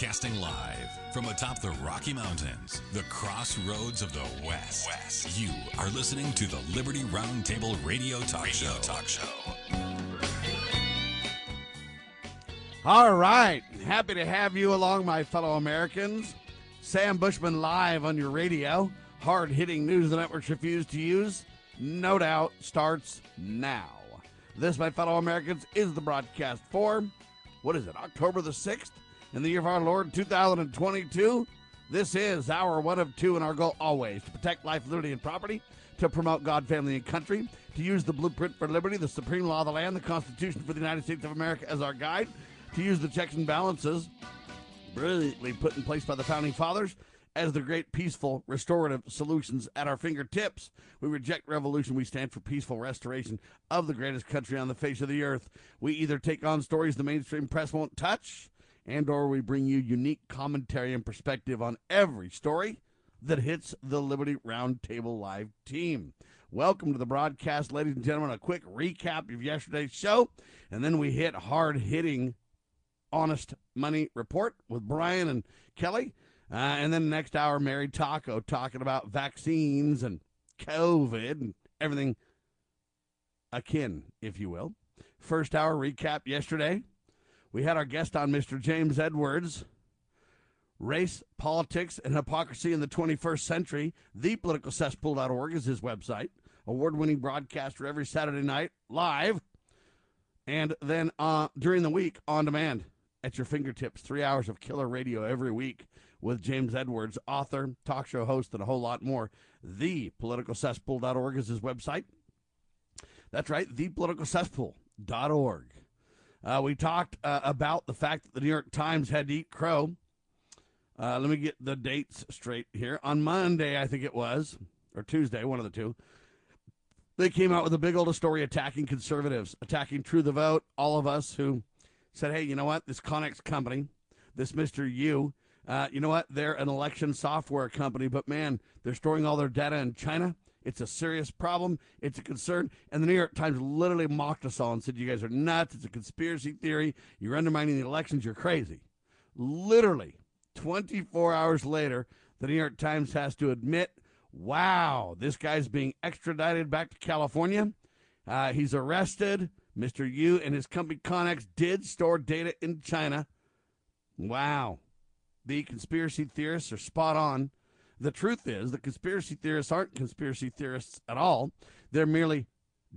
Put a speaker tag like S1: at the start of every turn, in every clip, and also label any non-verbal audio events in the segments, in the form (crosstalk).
S1: Broadcasting live from atop the Rocky Mountains, the crossroads of the West. West. You are listening to the Liberty Roundtable Radio Talk radio Show. Talk Show.
S2: All right, happy to have you along, my fellow Americans. Sam Bushman live on your radio. Hard hitting news the networks refuse to use. No doubt starts now. This, my fellow Americans, is the broadcast for what is it, October the 6th? In the year of our Lord 2022. This is our one of two, and our goal always to protect life, liberty, and property, to promote God, family, and country, to use the blueprint for liberty, the supreme law of the land, the Constitution for the United States of America as our guide, to use the checks and balances brilliantly put in place by the founding fathers as the great peaceful restorative solutions at our fingertips. We reject revolution. We stand for peaceful restoration of the greatest country on the face of the earth. We either take on stories the mainstream press won't touch and or we bring you unique commentary and perspective on every story that hits the Liberty Roundtable Live team. Welcome to the broadcast, ladies and gentlemen. A quick recap of yesterday's show, and then we hit hard hitting, honest money report with Brian and Kelly. Uh, and then next hour, Mary Tocco talking about vaccines and COVID and everything akin, if you will. First hour recap yesterday. We had our guest on, Mr. James Edwards. Race, Politics, and Hypocrisy in the 21st Century. ThePoliticalCesspool.org is his website. Award winning broadcaster every Saturday night, live. And then uh, during the week, on demand at your fingertips. Three hours of killer radio every week with James Edwards, author, talk show host, and a whole lot more. ThePoliticalCesspool.org is his website. That's right, ThePoliticalCesspool.org. Uh, we talked uh, about the fact that the New York Times had to eat crow. Uh, let me get the dates straight here. On Monday, I think it was, or Tuesday, one of the two, they came out with a big old story attacking conservatives, attacking True the Vote, all of us who said, hey, you know what? This Konnech company, this Mr. Yu, uh, you know what? They're an election software company, but man, they're storing all their data in China. It's a serious problem. It's a concern. And the New York Times literally mocked us all and said, You guys are nuts. It's a conspiracy theory. You're undermining the elections. You're crazy. Literally, 24 hours later, the New York Times has to admit, Wow, this guy's being extradited back to California. Uh, he's arrested. Mr. Yu and his company Konnech did store data in China. Wow. The conspiracy theorists are spot on. The truth is, the conspiracy theorists aren't conspiracy theorists at all. They're merely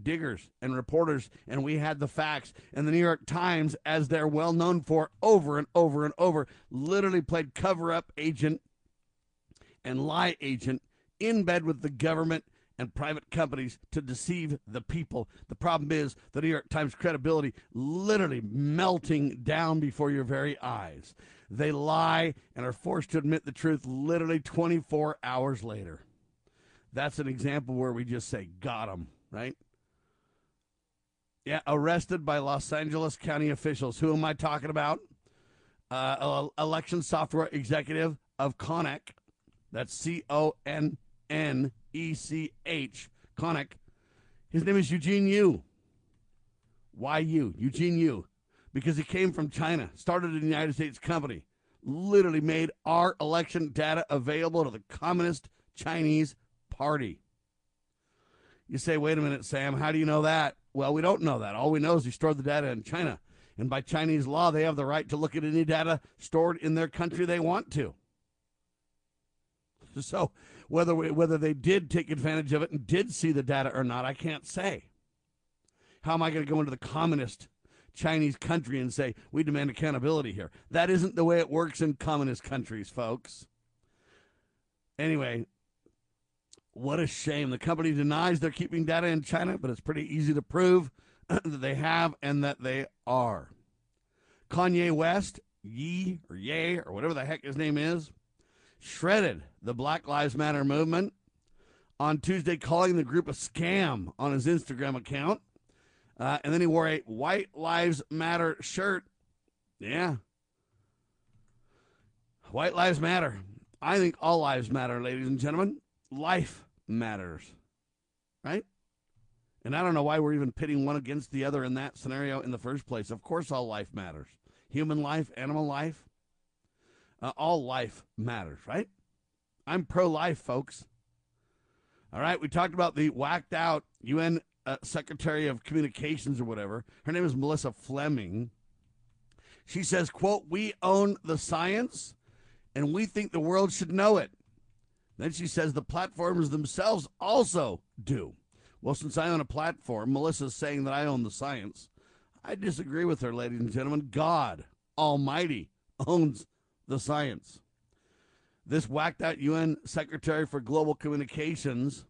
S2: diggers and reporters, and we had the facts. And the New York Times, as they're well known for over and over and over, literally played cover up agent and lie agent in bed with the government and private companies to deceive the people. The problem is the New York Times credibility literally melting down before your very eyes. They lie and are forced to admit the truth literally 24 hours later. That's an example where we just say, got them, right? Yeah, arrested by Los Angeles County officials. Who am I talking about? Uh, election software executive of Konnech. That's C O N N E C H. Konnech. His name is Eugene Yu. Why you? Eugene Yu because he came from China, started a United States company, literally made our election data available to the Communist Chinese Party. You say, wait a minute, Sam, how do you know that? Well, we don't know that. All we know is he stored the data in China. And by Chinese law, they have the right to look at any data stored in their country they want to. (laughs) So whether we, whether they did take advantage of it and did see the data or not, I can't say. How am I going to go into the communist Chinese country and say, we demand accountability here. That isn't the way it works in communist countries, folks. Anyway, what a shame. The company denies they're keeping data in China, but it's pretty easy to prove (clears throat) that they have and that they are. Kanye West, Ye or Ye or whatever the heck his name is, shredded the Black Lives Matter movement on Tuesday, calling the group a scam on his Instagram account. Uh, and then he wore a White Lives Matter shirt. Yeah. White Lives Matter. I think all lives matter, ladies and gentlemen. Life matters. Right? And I don't know why we're even pitting one against the other in that scenario in the first place. Of course, all life matters human life, animal life. Uh, all life matters, right? I'm pro life, folks. All right, we talked about the whacked out UN uh, Secretary of Communications or whatever. Her name is Melissa Fleming. She says, quote, we own the science and we think the world should know it. Then she says the platforms themselves also do. Well, since I own a platform, Melissa's saying that I own the science. I disagree with her, ladies and gentlemen. God Almighty owns the science. This whacked out UN Secretary for Global Communications,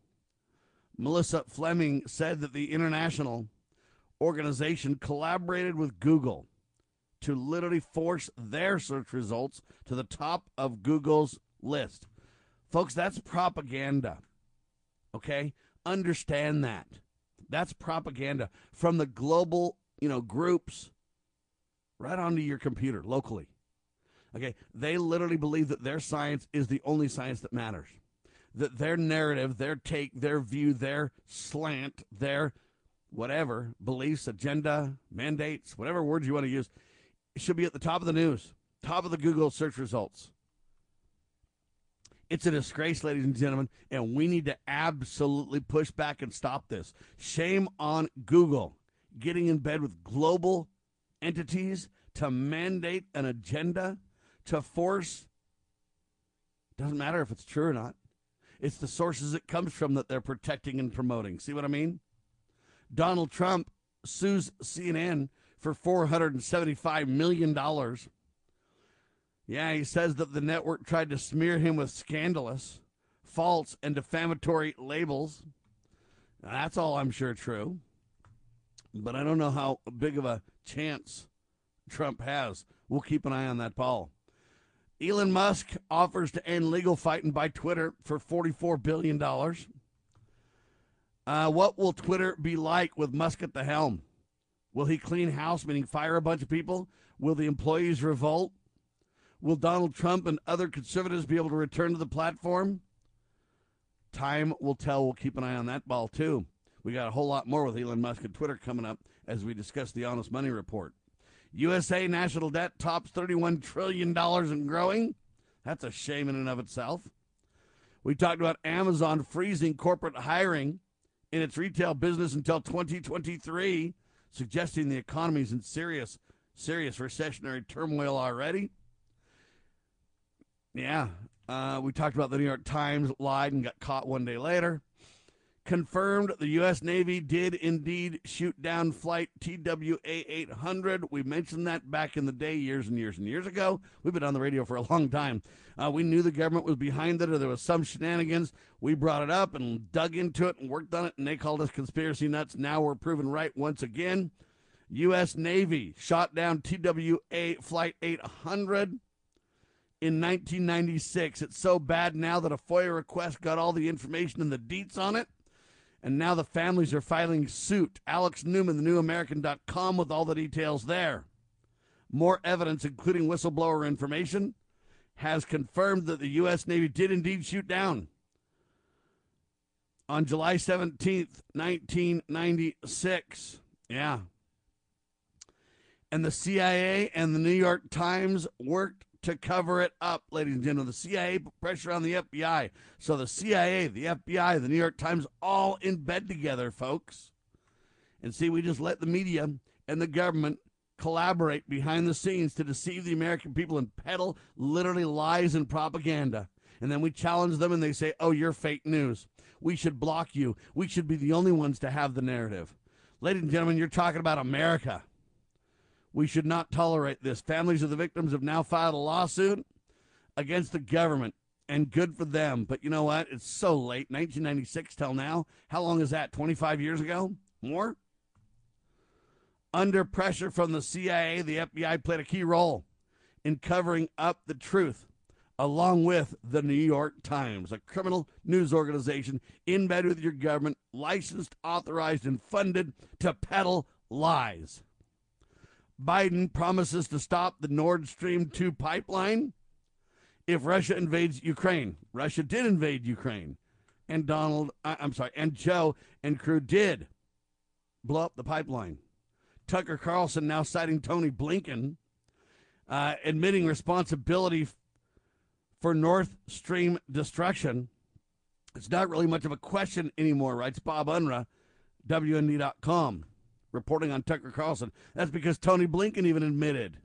S2: Melissa Fleming, said that the international organization collaborated with Google to literally force their search results to the top of Google's list. Folks, that's propaganda. Okay? Understand that. That's propaganda from the global, you know, groups right onto your computer locally. Okay? They literally believe that their science is the only science that matters. That their narrative, their take, their view, their slant, their whatever beliefs, agenda, mandates, whatever words you want to use, should be at the top of the news, top of the Google search results. It's a disgrace, ladies and gentlemen, and we need to absolutely push back and stop this. Shame on Google getting in bed with global entities to mandate an agenda, to force. Doesn't matter if it's true or not. It's the sources it comes from that they're protecting and promoting. See what I mean? Donald Trump sues CNN for $475 million. Yeah, he says that the network tried to smear him with scandalous, false, and defamatory labels. That's all I'm sure true. But I don't know how big of a chance Trump has. We'll keep an eye on that ball. Elon Musk offers to end legal fighting by Twitter for $44 billion. Uh, what will Twitter be like with Musk at the helm? Will he clean house, meaning fire a bunch of people? Will the employees revolt? Will Donald Trump and other conservatives be able to return to the platform? Time will tell. We'll keep an eye on that ball, too. We got a whole lot more with Elon Musk and Twitter coming up as we discuss the Honest Money Report. USA national debt tops $31 trillion and growing. That's a shame in and of itself. We talked about Amazon freezing corporate hiring in its retail business until 2023 suggesting the economy's in serious, serious recessionary turmoil already. Yeah, uh, we talked about the New York Times lied and got caught one day later. Confirmed the U.S. Navy did indeed shoot down flight TWA 800. We mentioned that back in the day, years and years and years ago. We've been on the radio for a long time. Uh, we knew the government was behind it or there was some shenanigans. We brought it up and dug into it and worked on it, and they called us conspiracy nuts. Now we're proven right once again. U.S. Navy shot down TWA Flight 800 in 1996. It's so bad now that a FOIA request got all the information and the deets on it. And now the families are filing suit. Alex Newman, the newamerican.com, with all the details there. More evidence, including whistleblower information, has confirmed that the U.S. Navy did indeed shoot down on July 17th, 1996. Yeah. And the CIA and the New York Times worked to cover it up, ladies and gentlemen. The CIA put pressure on the FBI. So the CIA, the FBI, the New York Times, all in bed together, folks. And see, we just let the media and the government collaborate behind the scenes to deceive the American people and peddle literally lies and propaganda. And then we challenge them and they say, oh, you're fake news. We should block you. We should be the only ones to have the narrative. Ladies and gentlemen, you're talking about America. We should not tolerate this. Families of the victims have now filed a lawsuit against the government, and good for them. But you know what? It's so late, 1996 till now. How long is that? 25 years ago? More? Under pressure from the CIA, the FBI played a key role in covering up the truth, along with the New York Times, a criminal news organization in bed with your government, licensed, authorized, and funded to peddle lies. Biden promises to stop the Nord Stream 2 pipeline if Russia invades Ukraine. Russia did invade Ukraine. And Donald, I'm sorry, and Joe and crew did blow up the pipeline. Tucker Carlson now citing Tony Blinken, uh, admitting responsibility for Nord Stream destruction. It's not really much of a question anymore, writes Bob Unruh, WND.com, reporting on Tucker Carlson. That's because Tony Blinken even admitted.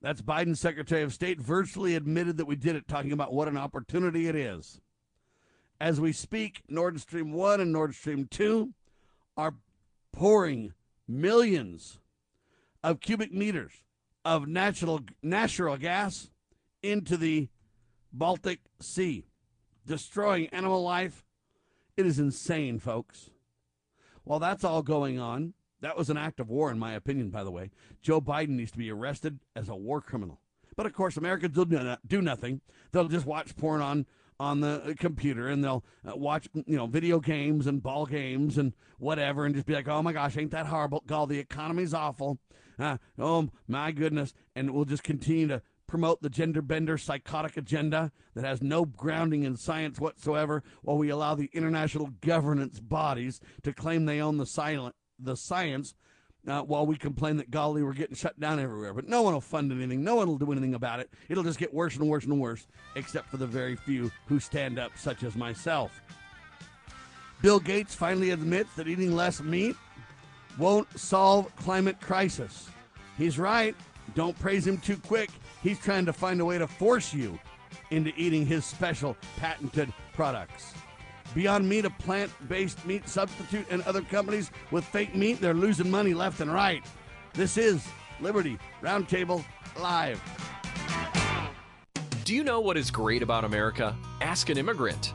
S2: That's Biden's Secretary of State virtually admitted that we did it, talking about what an opportunity it is. As we speak, Nord Stream 1 and Nord Stream 2 are pouring millions of cubic meters of natural natural gas into the Baltic Sea, destroying animal life. It is insane, folks. While that's all going on, that was an act of war, in my opinion, by the way. Joe Biden needs to be arrested as a war criminal. But of course, Americans will do nothing. They'll just watch porn on on the computer and they'll uh, watch you know video games and ball games and whatever and just be like oh my gosh ain't that horrible god the economy's awful uh, oh my goodness and we'll just continue to promote the gender bender psychotic agenda that has no grounding in science whatsoever while we allow the international governance bodies to claim they own the silent the science uh, while we complain that golly we're getting shut down everywhere. But no one will fund anything. No one will do anything about it. It'll just get worse and worse and worse, except for the very few who stand up, such as myself. Bill Gates finally admits that eating less meat won't solve climate crisis. He's right. Don't praise him too quick. He's trying to find a way to force you into eating his special patented products. Beyond Meat, a plant based meat substitute, and other companies with fake meat, they're losing money left and right. This is Liberty Roundtable Live.
S3: Do you know what is great about America? Ask an immigrant.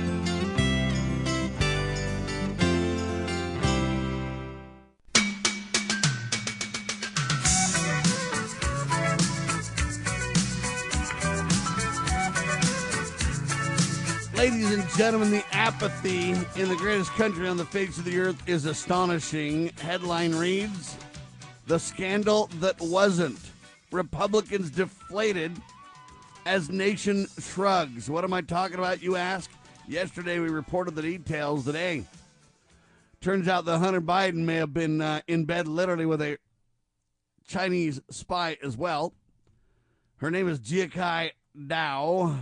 S2: Gentlemen, the apathy in the greatest country on the face of the earth is astonishing. Headline reads The scandal that wasn't. Republicans deflated as nation shrugs. What am I talking about, you ask? Yesterday we reported the details today. Turns out that Hunter Biden may have been uh, in bed literally with a Chinese spy as well. Her name is Jia Kai Dao.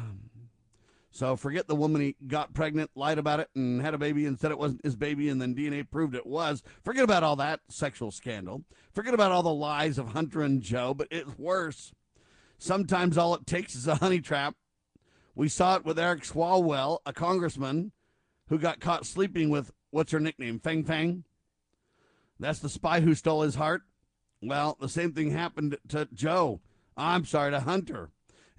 S2: So forget the woman he got pregnant, lied about it, and had a baby and said it wasn't his baby, and then DNA proved it was. Forget about all that sexual scandal. Forget about all the lies of Hunter and Joe, but it's worse. Sometimes all it takes is a honey trap. We saw it with Eric Swalwell, a congressman who got caught sleeping with what's her nickname? Fang Fang? That's the spy who stole his heart. Well, the same thing happened to Joe. I'm sorry, to Hunter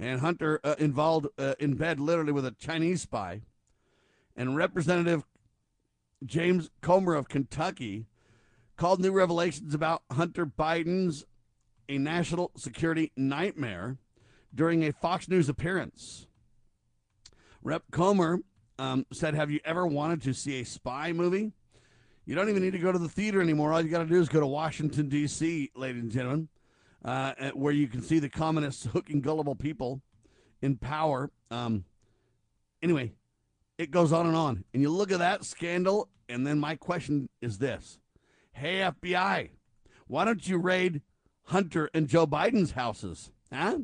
S2: and Hunter uh, involved uh, in bed literally with a Chinese spy. And Representative James Comer of Kentucky called new revelations about Hunter Biden's a national security nightmare during a Fox News appearance. Rep Comer um, said, Have you ever wanted to see a spy movie? You don't even need to go to the theater anymore. All you got to do is go to Washington, D.C., ladies and gentlemen, uh, where you can see the communists (laughs) hooking gullible people in power. Um, anyway, it goes on and on. And you look at that scandal, and then my question is this Hey, FBI, why don't you raid Hunter and Joe Biden's houses? Huh?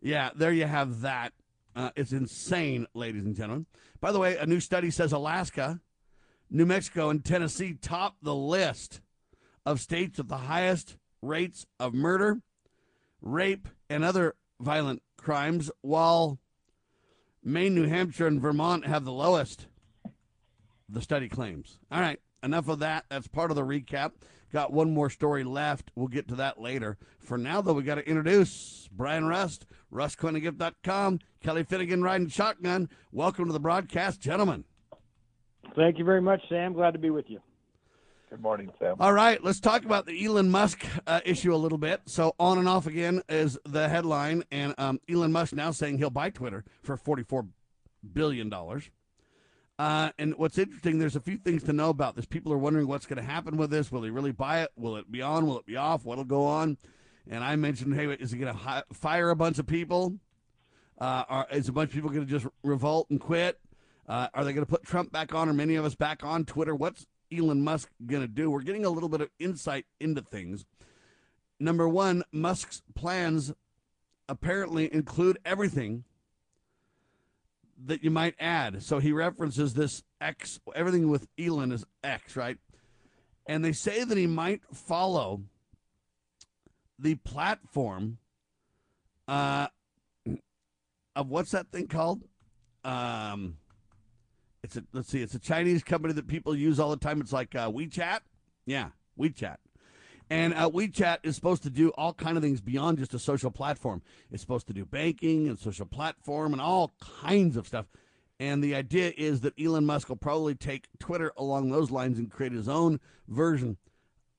S2: Yeah, there you have that. Uh, it's insane, ladies and gentlemen. By the way, a new study says Alaska, New Mexico, and Tennessee top the list of states with the highest rates of murder, rape, and other violent crimes, while Maine, New Hampshire, and Vermont have the lowest, the study claims. All right, enough of that. That's part of the recap. Got one more story left. We'll get to that later. For now, though, we got to introduce Brian Rust, rustcoinandgift.com, Kelly Finnegan riding shotgun. Welcome to the broadcast, gentlemen.
S4: Thank you very much, Sam. Glad to be with you.
S5: Good morning, Sam.
S2: All right, let's talk about the Elon Musk uh, issue a little bit. So, on and off again is the headline, and um, Elon Musk now saying he'll buy Twitter for $44 billion. Uh, and what's interesting, there's a few things to know about this. People are wondering what's going to happen with this. Will he really buy it? Will it be on? Will it be off? What'll go on? And I mentioned, hey, is he going to hi- fire a bunch of people? Uh, are, is a bunch of people going to just revolt and quit? Uh, are they going to put Trump back on or many of us back on Twitter? What's Elon Musk going to do? We're getting a little bit of insight into things. Number one, Musk's plans apparently include everything that you might add. So he references this X, everything with Elon is X, right? And they say that he might follow the platform uh, of what's that thing called? Um, it's a let's see, it's a Chinese company that people use all the time. It's like uh, WeChat, yeah, WeChat. And uh, WeChat is supposed to do all kind of things beyond just a social platform. It's supposed to do banking and social platform and all kinds of stuff. And the idea is that Elon Musk will probably take Twitter along those lines and create his own version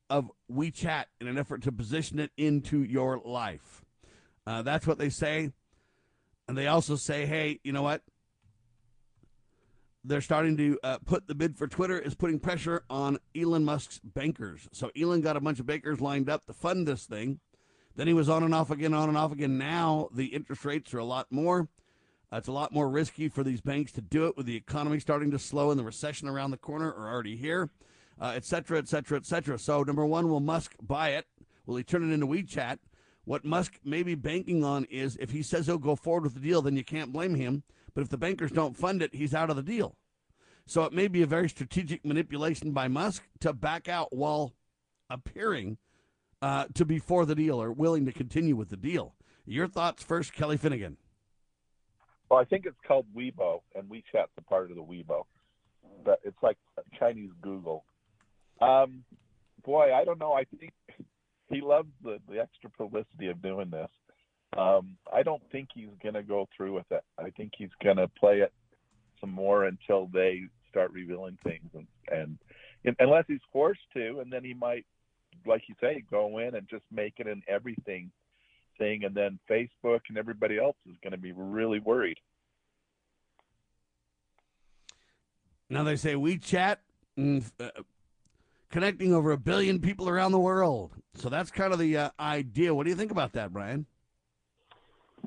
S2: of WeChat in an effort to position it into your life. Uh, that's what they say. And they also say, hey, you know what? They're starting to uh, put the bid for Twitter is putting pressure on Elon Musk's bankers. So Elon got a bunch of bankers lined up to fund this thing. Then he was on and off again, on and off again. Now the interest rates are a lot more. Uh, it's a lot more risky for these banks to do it with the economy starting to slow and the recession around the corner or already here, uh, et cetera, et cetera, et cetera. So number one, will Musk buy it? Will he turn it into WeChat? What Musk may be banking on is if he says he'll go forward with the deal, then you can't blame him but if the bankers don't fund it, he's out of the deal. So it may be a very strategic manipulation by Musk to back out while appearing uh, to be for the deal or willing to continue with the deal. Your thoughts first, Kelly Finnegan.
S5: Well, I think it's called Weibo, and WeChat's a part of the Weibo. But it's like Chinese Google. Um, boy, I don't know. I think he loves the, the extra publicity of doing this. Um, I don't think he's going to go through with it. I think he's going to play it some more until they start revealing things, and, and, and unless he's forced to, and then he might, like you say, go in and just make it an everything thing, and then Facebook and everybody else is going to be really worried.
S2: Now they say WeChat mm, uh, connecting over a billion people around the world. So that's kind of the uh, idea. What do you think about that, Brian?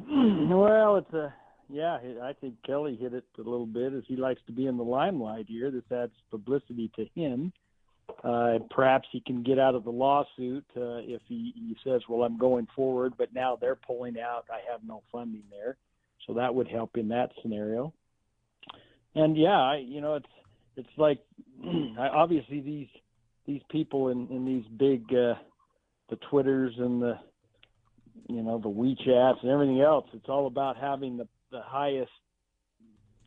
S2: (clears throat)
S4: well, it's a yeah. I think Kelly hit it a little bit as he likes to be in the limelight here. This adds publicity to him. Uh, perhaps he can get out of the lawsuit uh, if he, he says, "Well, I'm going forward," but now they're pulling out. I have no funding there, so that would help in that scenario. And yeah, I, you know, it's it's like (clears throat) obviously these these people in in these big uh, the Twitters and the you know the WeChats and everything else. It's all about having the the highest.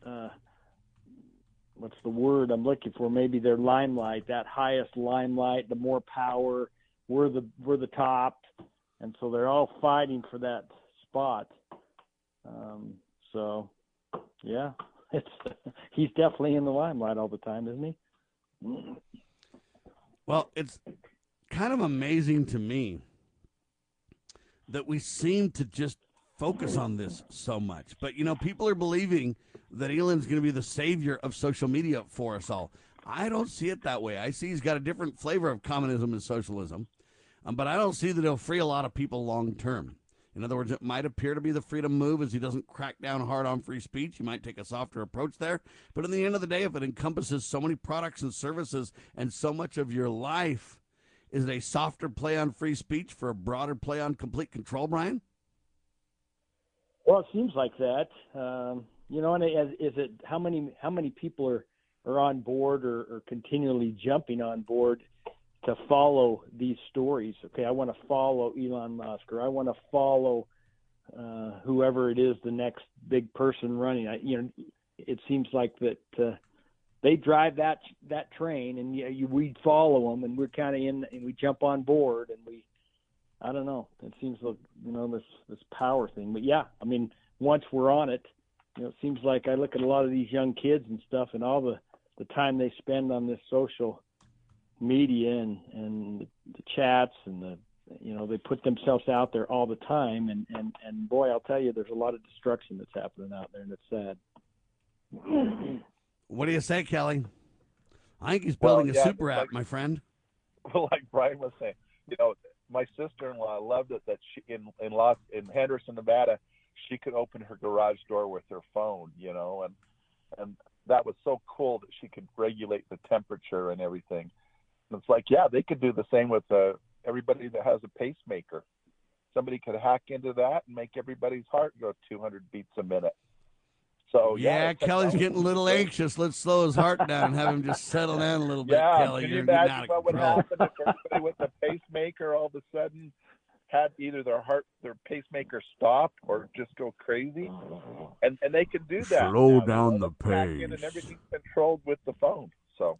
S4: Uh, what's the word I'm looking for? Maybe their limelight, that highest limelight, the more power. We're the we're the top, and so they're all fighting for that spot. Um, so, yeah, (laughs) it's he's definitely in the limelight all the time, isn't he?
S2: Well, it's kind of amazing to me that we seem to just focus on this so much. But you know, people are believing that Elon's going to be the savior of social media for us all. I don't see it that way. I see he's got a different flavor of communism and socialism, um, but I don't see that he'll free a lot of people long term. In other words, it might appear to be the freedom move as he doesn't crack down hard on free speech. He might take a softer approach there. But in the end of the day, if it encompasses so many products and services and so much of your life, is it a softer play on free speech for a broader play on complete control, Brian?
S4: Well, it seems like that. Um, you know, and is, is it how many how many people are are on board or, or continually jumping on board to follow these stories. Okay, I want to follow Elon Musk or I want to follow uh, whoever it is, the next big person running. I, you know, it seems like that uh, they drive that that train, and you, you, we follow them, and we're kind of in, and we jump on board, and we. I don't know. It seems like you know this this power thing, but yeah, I mean, once we're on it, you know, it seems like I look at a lot of these young kids and stuff, and all the the time they spend on this social media and and the chats and the you know they put themselves out there all the time and and and boy I'll tell you there's a lot of destruction that's happening out there and it's sad.
S2: What do you say, Kelly? I think he's building
S5: well, yeah,
S2: a super app,
S5: like,
S2: my friend.
S5: Well, (laughs) like Brian was saying, you know, my sister-in-law loved it that she in in Los in Henderson, Nevada, she could open her garage door with her phone, you know, and and that was so cool that she could regulate the temperature and everything. And it's like, yeah, they could do the same with uh, everybody that has a pacemaker. Somebody could hack into that and make everybody's heart go 200 beats a minute. So
S2: yeah,
S5: yeah
S2: Kelly's getting a (laughs) little anxious. Let's slow his heart down and have him just settle down a little bit.
S5: Yeah,
S2: Kelly,
S5: can
S2: you're
S5: you
S2: getting
S5: imagine what would happen if everybody with a pacemaker all of a sudden had either their heart, their pacemaker stop or just go crazy, and and they can do that.
S2: Slow
S5: now.
S2: down the pace.
S5: and everything's controlled with the phone. So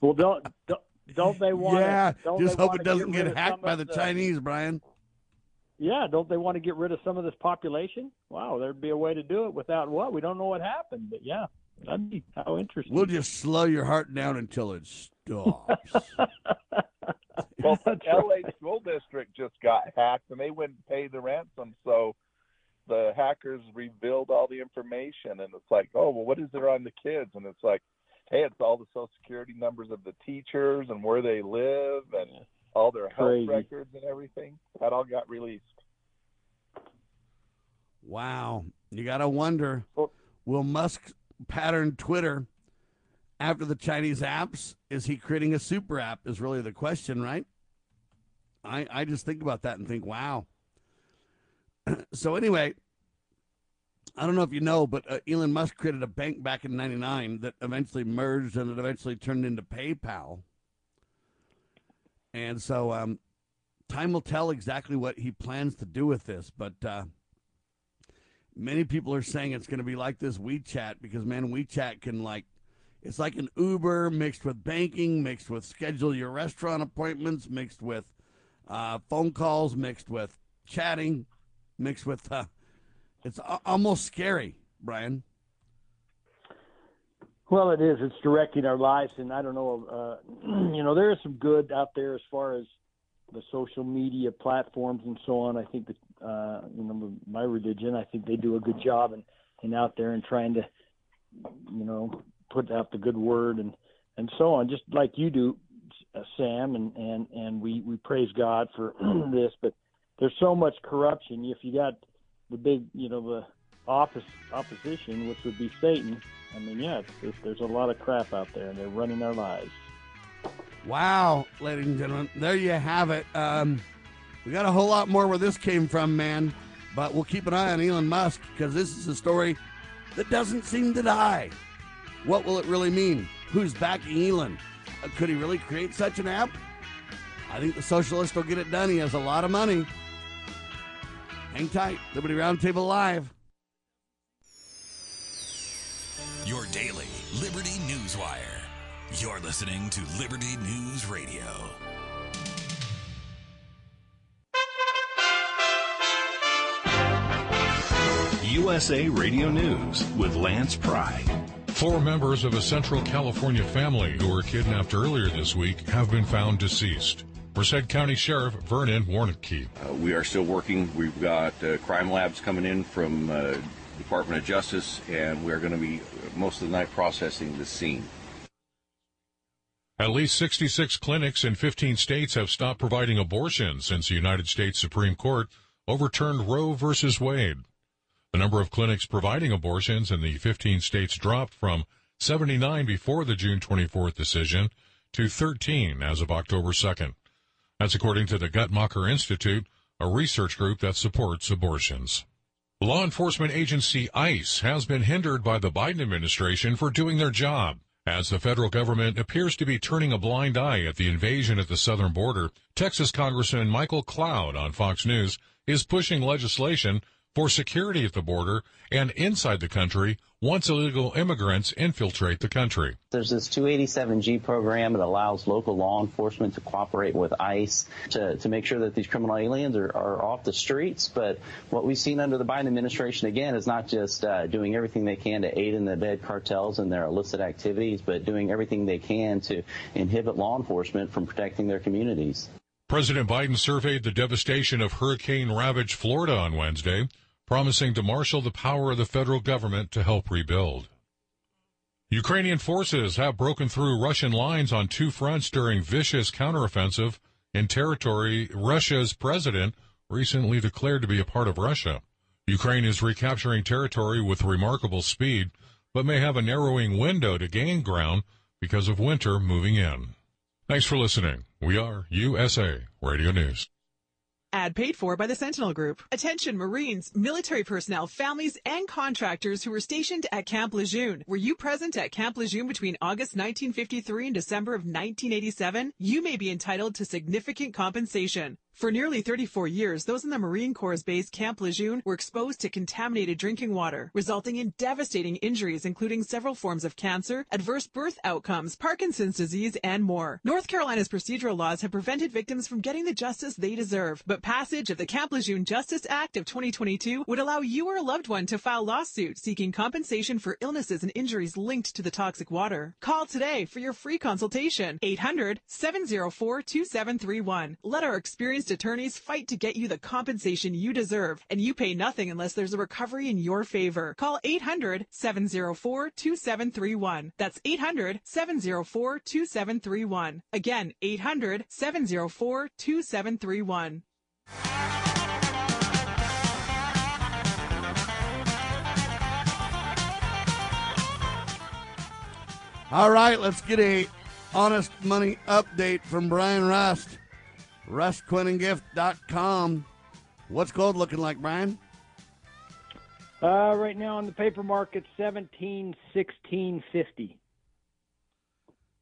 S4: Well, don't don't, don't they want?
S2: yeah,
S4: don't
S2: just hope it doesn't
S4: rid
S2: get hacked by
S4: of
S2: the Chinese, Brian.
S4: Yeah, don't they want to get rid of some of this population? Wow, there'd be a way to do it without what? We don't know what happened, but yeah, that'd be how interesting.
S2: We'll just slow your heart down until it stops. (laughs)
S5: well, the (laughs)
S4: That's
S5: LA
S4: right.
S5: school district just got hacked and they wouldn't pay the ransom, so the hackers revealed all the information and it's like, oh well, what is there on the kids? And it's like, hey, it's all the social security numbers of the teachers and where they live and all their health records and everything. That all got released.
S2: wow. You got to wonder
S4: Well-
S2: will Musk pattern Twitter after the Chinese apps? Is he creating a super app? Is really the question, right? I, I just think about that and think, wow. (clears throat) so, anyway, I don't know if you know, but uh, Elon Musk created a bank back in 99 that eventually merged and it eventually turned into PayPal. And so, um, time will tell exactly what he plans to do with this, but uh, many people are saying it's going to be like this WeChat because man, WeChat can like it's like an Uber mixed with banking, mixed with schedule your restaurant appointments, mixed with uh, phone calls, mixed with chatting, mixed with uh, it's a- almost scary, Brian.
S4: Well, it is. It's directing our lives, and I don't know. Uh, (clears throat) you know, there is some good out there as far as the social media platforms and so on. I think that uh, you know my religion. I think they do a good job and and out there and trying to, you know, put out the good word and and so on, just like you do, uh, Sam. And and and we we praise God for (clears throat) this, but there's so much corruption. If you got the big, you know, the opposition, which would be Satan. I mean, yeah, there's a lot of crap out there, and they're running our lives.
S2: Wow, ladies and gentlemen, there you have it. Um, we got a whole lot more where this came from, man. But we'll keep an eye on Elon Musk because this is a story that doesn't seem to die. What will it really mean? Who's backing Elon? Uh, could he really create such an app? I think the socialist will get it done. He has a lot of money. Hang tight. Liberty Roundtable Live.
S1: Your daily Liberty News Wire. You're listening to Liberty News Radio.
S6: USA Radio News with Lance Pry.
S7: Four members of a Central California family who were kidnapped earlier this week have been found deceased. Merced County Sheriff Vernon Warnke.
S8: Uh, we are still working. We've got uh, crime labs coming in from uh, Department of Justice, and we're going to be most of the night processing the scene.
S7: At least 66 clinics in 15 states have stopped providing abortions since the United States Supreme Court overturned Roe v. Wade. The number of clinics providing abortions in the 15 states dropped from 79 before the June 24th decision to 13 as of October 2nd. That's according to the Guttmacher Institute, a research group that supports abortions. Law enforcement agency ICE has been hindered by the Biden administration for doing their job. As the federal government appears to be turning a blind eye at the invasion at the southern border, Texas Congressman Michael Cloud on Fox News is pushing legislation for security at the border and inside the country once illegal immigrants infiltrate the country.
S9: There's this 287G program that allows local law enforcement to cooperate with ICE to, to make sure that these criminal aliens are, are off the streets. But what we've seen under the Biden administration, again, is not just uh, doing everything they can to aid and abet cartels and their illicit activities, but doing everything they can to inhibit law enforcement from protecting their communities.
S7: President Biden surveyed the devastation of hurricane ravaged Florida on Wednesday promising to marshal the power of the federal government to help rebuild. Ukrainian forces have broken through Russian lines on two fronts during vicious counteroffensive in territory Russia's president recently declared to be a part of Russia. Ukraine is recapturing territory with remarkable speed, but may have a narrowing window to gain ground because of winter moving in. Thanks for listening. We are USA Radio News.
S10: Ad paid for by the Sentinel Group. Attention Marines, military personnel, families, and contractors who were stationed at Camp Lejeune. Were you present at Camp Lejeune between August 1953 and December of 1987? You may be entitled to significant compensation. For nearly 34 years, those in the Marine Corps' base Camp Lejeune were exposed to contaminated drinking water, resulting in devastating injuries, including several forms of cancer, adverse birth outcomes, Parkinson's disease, and more. North Carolina's procedural laws have prevented victims from getting the justice they deserve, but passage of the Camp Lejeune Justice Act of 2022 would allow you or a loved one to file lawsuit seeking compensation for illnesses and injuries linked to the toxic water. Call today for your free consultation. 800-704-2731. Let our experienced attorneys fight to get you the compensation you deserve, and you pay nothing unless there's a recovery in your favor. Call 800-704-2731. That's 800-704-2731. Again, 800-704-2731.
S2: All right, let's get a honest money update from Brian Rust. RustCoinAndGift.com. What's gold looking like, Brian?
S4: Uh, right now on the paper market, seventeen sixteen fifty.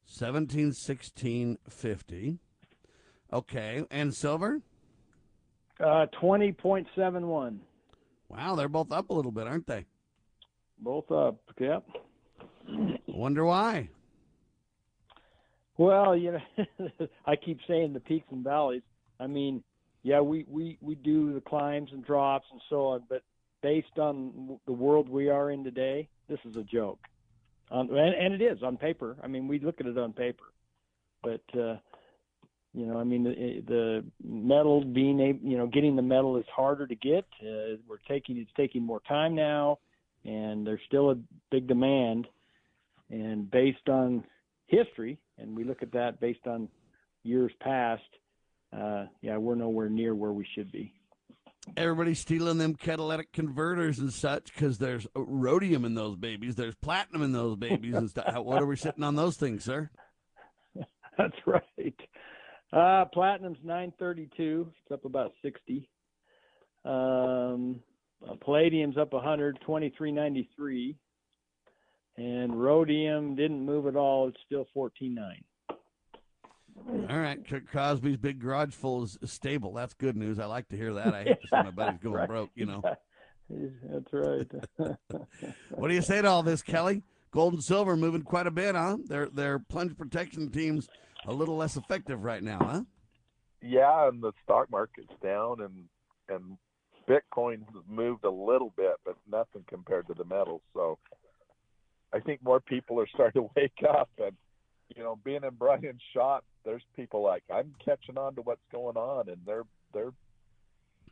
S2: Seventeen sixteen fifty. Okay, and silver?
S4: Uh, twenty point seven one.
S2: Wow, they're both up a little bit, aren't they?
S4: Both up. Yep.
S2: Wonder why.
S4: Well, you know, (laughs) I keep saying the peaks and valleys. I mean, yeah, we we we do the climbs and drops and so on, but based on the world we are in today, this is a joke. Um, and, and it is on paper. I mean, we look at it on paper, but uh, you know, I mean, the, the metal being able, you know, getting the metal is harder to get. Uh, we're taking it's taking more time now, and there's still a big demand. And based on history, and we look at that based on years past, uh, yeah, we're nowhere near where we should be.
S2: Everybody's stealing them catalytic converters and such because there's rhodium in those babies, there's platinum in those babies and stuff. What are we sitting on those things, sir? (laughs)
S4: That's right. Uh, platinum's 932. It's up about 60. Um, palladium's up 100, 2393. And rhodium didn't move at all. It's still 14.9.
S2: All right, Kirk Crosby's big garage full is stable. That's good news. I like to hear that. I hate to see my buddies going (laughs)
S4: right.
S2: broke. You know. (laughs)
S4: That's right. (laughs)
S2: what do you say to all this, Kelly? Gold and silver moving quite a bit, huh? Their their plunge protection teams a little less effective right now, huh?
S5: Yeah, and the stock market's down, and and Bitcoin has moved a little bit, but nothing compared to the metals. So I think more people are starting to wake up, and you know, being in Brian's shot, there's people like I'm catching on to what's going on, and they're they're,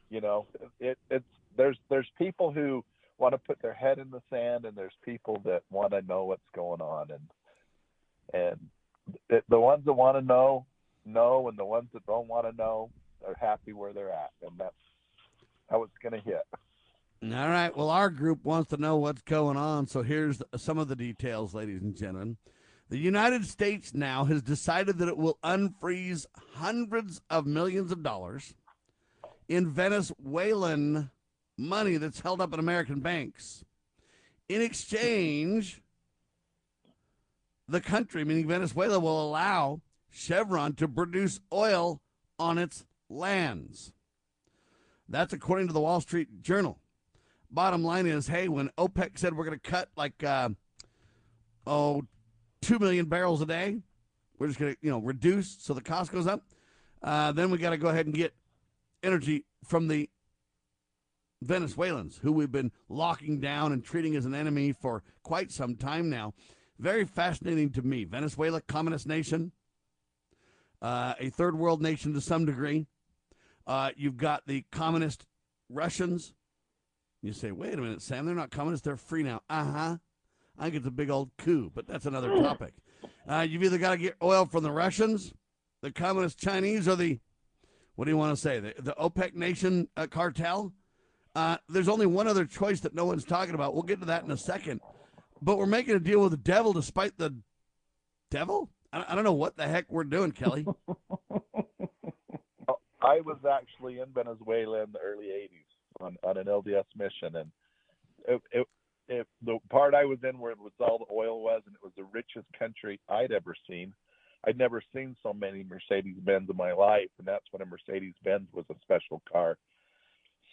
S5: you know, it it's there's there's people who want to put their head in the sand, and there's people that want to know what's going on, and and the, the ones that want to know know, and the ones that don't want to know are happy where they're at, and that's how it's going to hit.
S2: All right. Well, our group wants to know what's going on, so here's some of the details, ladies and gentlemen. The United States now has decided that it will unfreeze hundreds of millions of dollars in Venezuelan money that's held up in American banks. In exchange, the country, meaning Venezuela, will allow Chevron to produce oil on its lands. That's according to the Wall Street Journal. Bottom line is, hey, when OPEC said we're going to cut like, uh, oh, 2 million barrels a day, we're just going to, you know, reduce so the cost goes up. Uh, then we got to go ahead and get energy from the Venezuelans, who we've been locking down and treating as an enemy for quite some time now. Very fascinating to me. Venezuela, communist nation, uh, a third world nation to some degree. Uh, you've got the communist Russians. You say, wait a minute, Sam, they're not communists, they're free now. Uh huh. I think it's a big old coup, but that's another (laughs) topic. Uh, you've either got to get oil from the Russians, the communist Chinese, or the, what do you want to say, the, the OPEC nation uh, cartel. Uh, there's only one other choice that no one's talking about. We'll get to that in a second. But we're making a deal with the devil despite the devil? I, I don't know what the heck we're doing, Kelly. (laughs)
S5: I was actually in Venezuela in the early 80s on, on an LDS mission. And it, it, it, the part I was in where it was all the oil was, and it was the richest country I'd ever seen. I'd never seen so many Mercedes Benz in my life, and that's when a Mercedes Benz was a special car.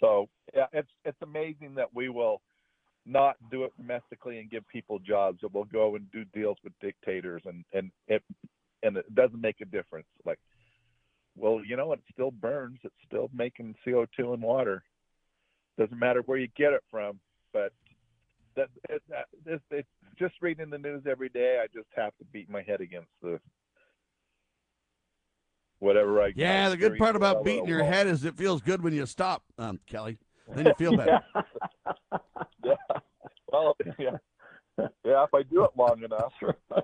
S5: So yeah, it's it's amazing that we will not do it domestically and give people jobs. That we'll go and do deals with dictators, and and it and it doesn't make a difference. Like, well, you know, it still burns. It's still making CO two and water. Doesn't matter where you get it from, but that it, it, it's just reading the news every day. I just have to beat my head against the whatever I.
S2: Yeah, the good part about beating your head is it feels good when you stop, um, Kelly. Then you feel better. (laughs)
S5: yeah. Well, yeah. Yeah, if I do it long enough. (laughs)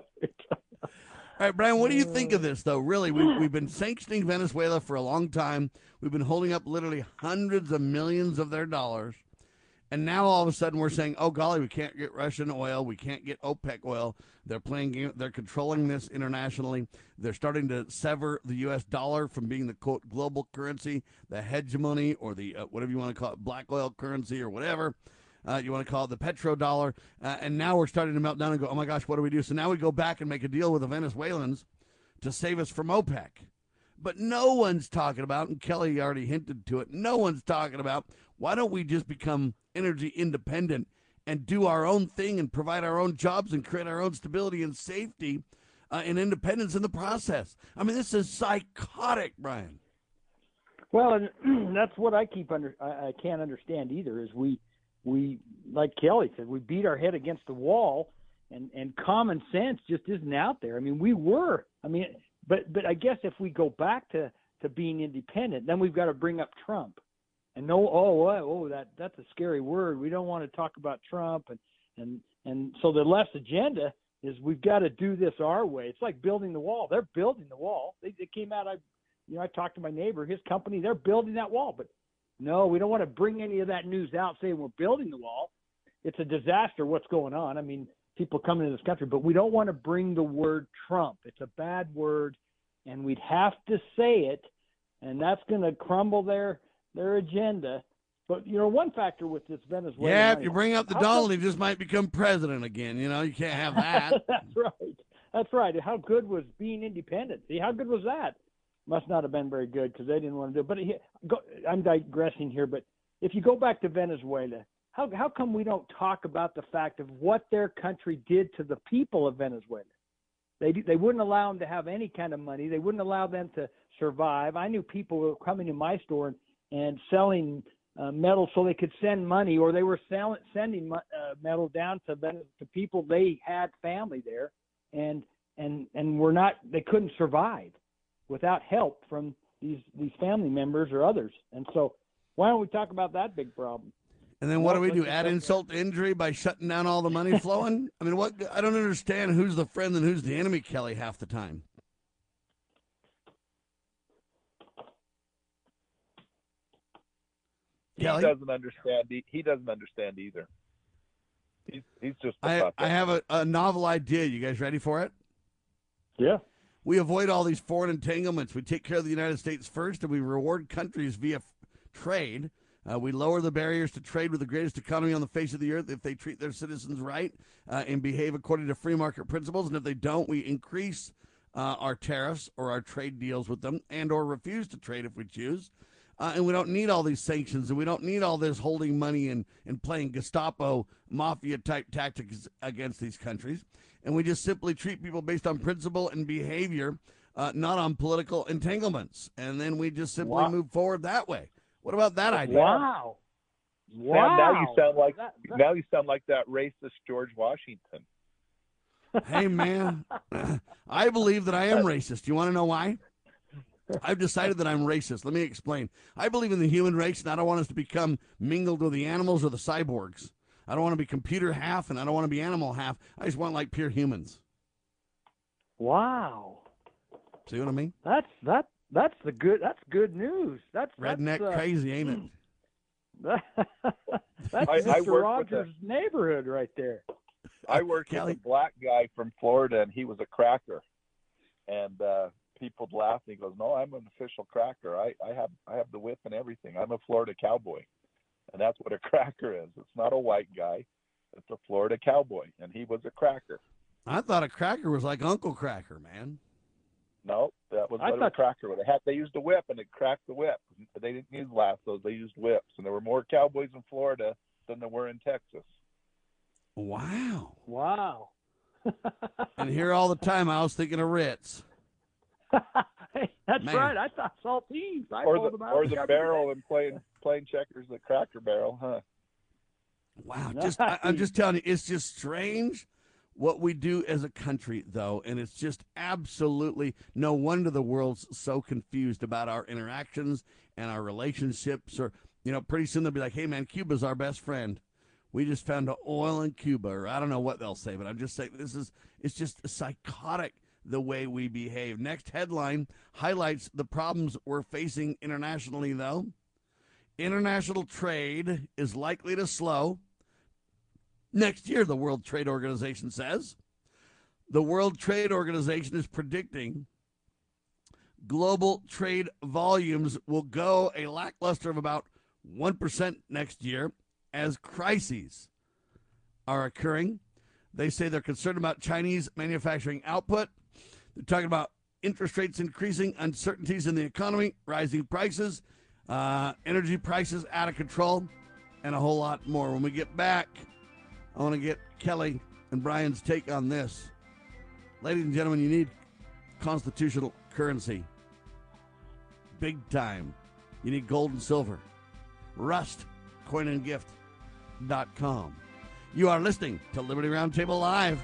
S2: All right, Brian, what do you think of this, though? Really, we, we've been sanctioning Venezuela for a long time. We've been holding up literally hundreds of millions of their dollars. And now all of a sudden we're saying, oh, golly, we can't get Russian oil. We can't get OPEC oil. They're playing, they're controlling this internationally. They're starting to sever the U.S. dollar from being the quote global currency, the hegemony, or the uh, whatever you want to call it, black oil currency or whatever. Uh, you want to call it the petrodollar. Uh, and now we're starting to melt down and go, oh my gosh, what do we do? So now we go back and make a deal with the Venezuelans to save us from OPEC. But no one's talking about, and Kelly already hinted to it, no one's talking about why don't we just become energy independent and do our own thing and provide our own jobs and create our own stability and safety uh, and independence in the process? I mean, this is psychotic, Brian.
S4: Well, and (clears throat) that's what I keep under. I, I can't understand either. Is we we like Kelly said, we beat our head against the wall, and and common sense just isn't out there. I mean, we were. I mean, but but I guess if we go back to to being independent, then we've got to bring up Trump and no oh, oh oh that that's a scary word. We don't want to talk about Trump and and and so the left's agenda is we've got to do this our way. It's like building the wall. They're building the wall. They, they came out. I you know I talked to my neighbor. His company they're building that wall, but no, we don't want to bring any of that news out saying we're building the wall. It's a disaster what's going on. I mean, people coming into this country, but we don't want to bring the word Trump. It's a bad word, and we'd have to say it, and that's going to crumble their their agenda. But you know, one factor with this Venezuela.
S2: Yeah, if you bring up the Donald, he just might become president again. You know, you can't have (laughs) that.
S4: That's right. That's right. How good was being independent? See, how good was that? Must not have been very good because they didn't want to do it. But he, go, I'm digressing here. But if you go back to Venezuela, how how come we don't talk about the fact of what their country did to the people of Venezuela? They they wouldn't allow them to have any kind of money. They wouldn't allow them to survive. I knew people were coming to my store and and selling uh, metal so they could send money, or they were sell- sending uh, metal down to to people they had family there, and and and were not they couldn't survive without help from these these family members or others. And so, why don't we talk about that big problem?
S2: And then what do we do? Add insult to injury by shutting down all the money flowing? (laughs) I mean, what? I don't understand who's the friend and who's the enemy, Kelly, half the time.
S5: He Kelly? doesn't understand. He doesn't understand either. He's he's just.
S2: I I have a, a novel idea. You guys ready for it?
S4: Yeah.
S2: We avoid all these foreign entanglements. We take care of the United States first, and we reward countries via f- trade. Uh, we lower the barriers to trade with the greatest economy on the face of the earth if they treat their citizens right uh, and behave according to free market principles. And if they don't, we increase uh, our tariffs or our trade deals with them, and or refuse to trade if we choose. Uh, and we don't need all these sanctions, and we don't need all this holding money and, and playing Gestapo mafia type tactics against these countries. And we just simply treat people based on principle and behavior, uh, not on political entanglements. And then we just simply wow. move forward that way. What about that idea?
S4: Wow. Wow.
S5: now you sound like that, that... now you sound like that racist George Washington.
S2: Hey man, (laughs) I believe that I am (laughs) racist. You want to know why? I've decided that I'm racist. Let me explain. I believe in the human race, and I don't want us to become mingled with the animals or the cyborgs. I don't want to be computer half, and I don't want to be animal half. I just want like pure humans.
S4: Wow.
S2: See what I mean?
S4: That's that. That's the good. That's good news. That's
S2: redneck
S4: that's,
S2: uh, crazy, ain't it? (laughs)
S4: that's I, Mr. I Rogers' neighborhood right there.
S5: I worked Kelly. with a black guy from Florida, and he was a cracker. And uh, people would laugh. And he goes, "No, I'm an official cracker. I, I have I have the whip and everything. I'm a Florida cowboy." And that's what a (laughs) cracker is. It's not a white guy. It's a Florida cowboy, and he was a cracker.
S2: I thought a cracker was like Uncle Kracker, man.
S5: No, that was what thought... a cracker was. They had they used a whip and it cracked the whip. They didn't use lassos; they used whips, and there were more cowboys in Florida than there were in Texas.
S2: Wow!
S4: Wow! (laughs)
S2: and here all the time, I was thinking of Ritz. (laughs)
S4: hey, that's Man. right. I thought saltines. I
S5: or the, or the barrel and playing playing checkers the Cracker Barrel, huh?
S2: Wow, (laughs) just I, I'm just telling you, it's just strange what we do as a country, though, and it's just absolutely no wonder the world's so confused about our interactions and our relationships. Or you know, pretty soon they'll be like, "Hey, man, Cuba's our best friend." We just found oil in Cuba, or I don't know what they'll say, but I'm just saying this is it's just psychotic the way we behave. Next headline highlights the problems we're facing internationally, though. International trade is likely to slow next year, the World Trade Organization says. The World Trade Organization is predicting global trade volumes will go a lackluster of about 1% next year as crises are occurring. They say they're concerned about Chinese manufacturing output. They're talking about interest rates increasing, uncertainties in the economy, rising prices, uh, energy prices out of control, and a whole lot more. When we get back, I want to get Kelly and Brian's take on this. Ladies and gentlemen, you need constitutional currency. Big time. You need gold and silver. Rust, coinandgift.com. You are listening to Liberty Roundtable Live.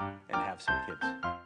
S11: and have some kids.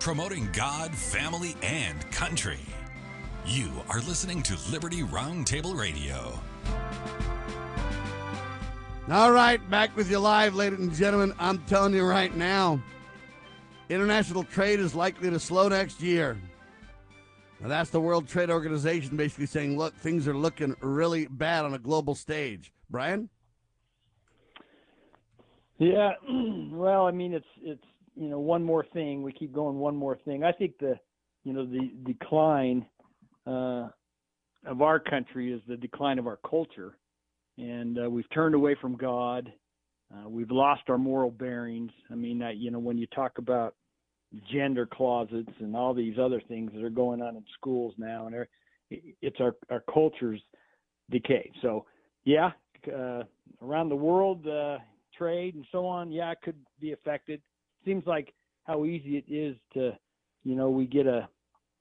S1: promoting God, family, and country. You are listening to Liberty Roundtable Radio.
S2: All right, back with you live, ladies and gentlemen. I'm telling you right now, international trade is likely to slow next year. Now, that's the World Trade Organization basically saying, look, things are looking really bad on a global stage. Brian?
S4: Yeah, (clears throat) well, I mean, it's it's you know one more thing. We keep going one more thing. I think the you know the decline uh, of our country is the decline of our culture, and uh, we've turned away from God. Uh, we've lost our moral bearings. I mean, that you know when you talk about gender closets and all these other things that are going on in schools now, and it's our our culture's decay. So, yeah, uh, around the world, uh, trade and so on, yeah, it could be affected seems like how easy it is to, you know, we get a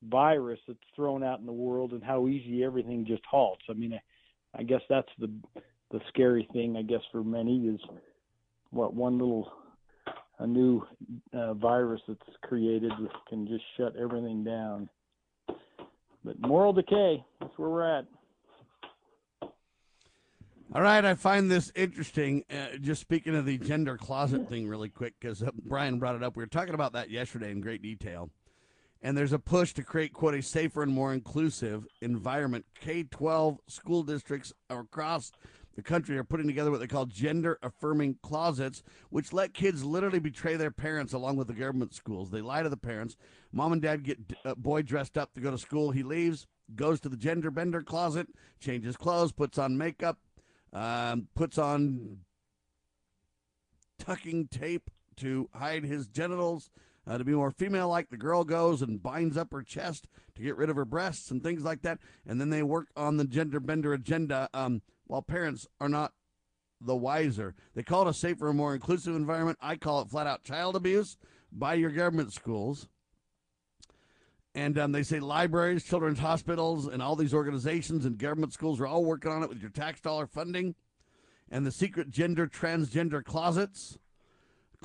S4: virus that's thrown out in the world and how easy everything just halts. I mean, I, I guess that's the the scary thing. I guess for many is what one little a new uh, virus that's created can just shut everything down. But moral decay, that's where we're at.
S2: All right, I find this interesting. Uh, just speaking of the gender closet thing, really quick, because uh, Brian brought it up. We were talking about that yesterday in great detail. And there's a push to create, quote, a safer and more inclusive environment. K 12 school districts across the country are putting together what they call gender affirming closets, which let kids literally betray their parents along with the government schools. They lie to the parents. Mom and dad get a uh, boy dressed up to go to school. He leaves, goes to the gender bender closet, changes clothes, puts on makeup, um, puts on tucking tape to hide his genitals. Uh, to be more female like, the girl goes and binds up her chest to get rid of her breasts and things like that. And then they work on the gender bender agenda um, while parents are not the wiser. They call it a safer and more inclusive environment. I call it flat out child abuse by your government schools. And um, they say libraries, children's hospitals, and all these organizations and government schools are all working on it with your tax dollar funding. And the secret gender transgender closets.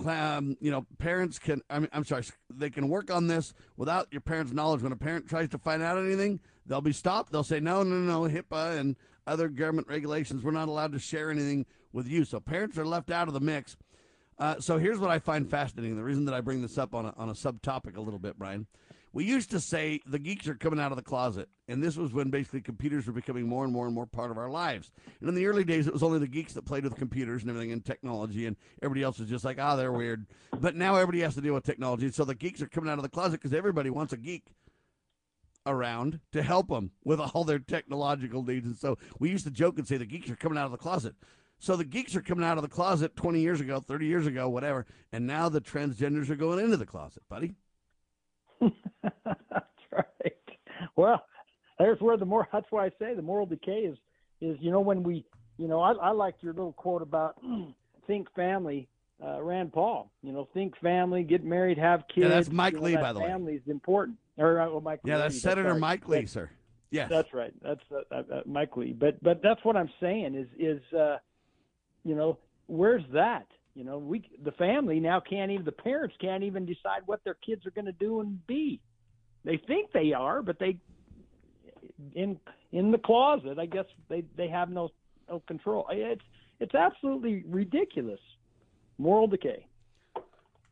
S2: Um, you know, parents can, I mean, I'm sorry, they can work on this without your parents' knowledge. When a parent tries to find out anything, they'll be stopped. They'll say, no, no, no, HIPAA and other government regulations, we're not allowed to share anything with you. So parents are left out of the mix. Uh, so here's what I find fascinating. The reason that I bring this up on a, on a subtopic a little bit, Brian, we used to say the geeks are coming out of the closet, and this was when basically computers were becoming more and more and more part of our lives. And in the early days, it was only the geeks that played with computers and everything and technology, and everybody else was just like, ah, oh, they're weird. But now everybody has to deal with technology, so the geeks are coming out of the closet because everybody wants a geek around to help them with all their technological needs. And so we used to joke and say the geeks are coming out of the closet. So the geeks are coming out of the closet 20 years ago, 30 years ago, whatever, and now the transgenders are going into the closet, buddy. (laughs) (laughs)
S4: that's right. Well, there's where the more. That's why I say the moral decay is is you know when we you know I, I liked your little quote about (clears throat) think family. Uh, Rand Paul, you know, think family, get married, have kids.
S2: Yeah, that's Mike
S4: you
S2: know,
S4: Lee,
S2: by the
S4: way. Family is important. Or uh, well, Mike.
S2: Yeah, that's Senator
S4: that's
S2: Mike Lee, sir. Yes,
S4: that's right. That's uh, uh, uh, Mike Lee. But but that's what I'm saying is is uh, you know where's that? You know, we the family now can't even the parents can't even decide what their kids are going to do and be. They think they are, but they in in the closet. I guess they they have no of control. It's it's absolutely ridiculous. Moral decay.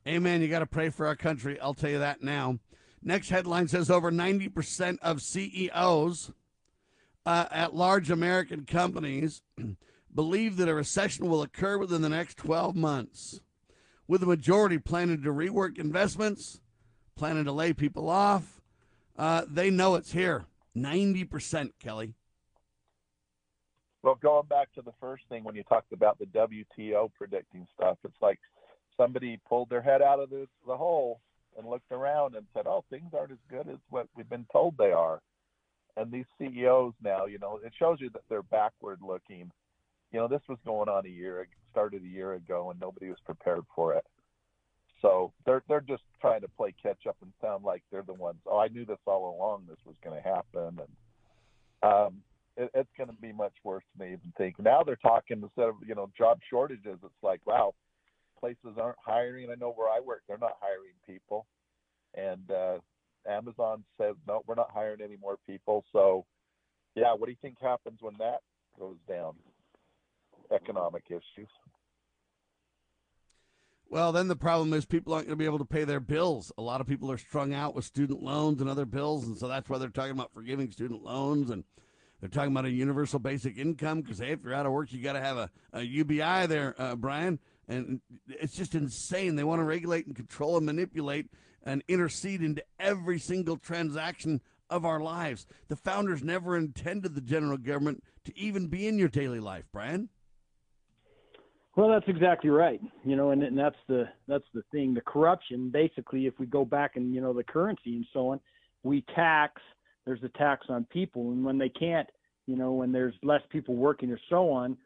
S2: Amen. You got to pray for our country. I'll tell you that now. Next headline says over 90% of CEOs uh, at large American companies (clears throat) believe that a recession will occur within the next 12 months, with the majority planning to rework investments, planning to lay people off. Uh, they know it's here. 90%, Kelly.
S5: Well, going back to the first thing when you talked about the WTO predicting stuff, it's like somebody pulled their head out of the, the hole and looked around and said, "Oh, things aren't as good as what we've been told they are." And these CEOs now, you know, it shows you that they're backward looking. You know, this was going on a year, started a year ago, and nobody was prepared for it. So they're they're just trying to play catch up and sound like they're the ones. Oh, I knew this all along. This was going to happen, and um, it, it's going to be much worse than they even think. Now they're talking instead of you know job shortages. It's like wow, places aren't hiring. I know where I work, they're not hiring people, and uh, Amazon says no, we're not hiring any more people. So yeah, what do you think happens when that goes down? Economic issues.
S2: Well, then the problem is people aren't going to be able to pay their bills. A lot of people are strung out with student loans and other bills, and so that's why they're talking about forgiving student loans and they're talking about a universal basic income because hey, if you're out of work, you got to have a, a UBI there, uh, Brian. And it's just insane. They want to regulate and control and manipulate and intercede into every single transaction of our lives. The founders never intended the general government to even be in your daily life, Brian.
S4: Well, that's exactly right. You know, and, and that's the that's the thing. The corruption, basically, if we go back and you know the currency and so on, we tax. There's a tax on people, and when they can't, you know, when there's less people working or so on,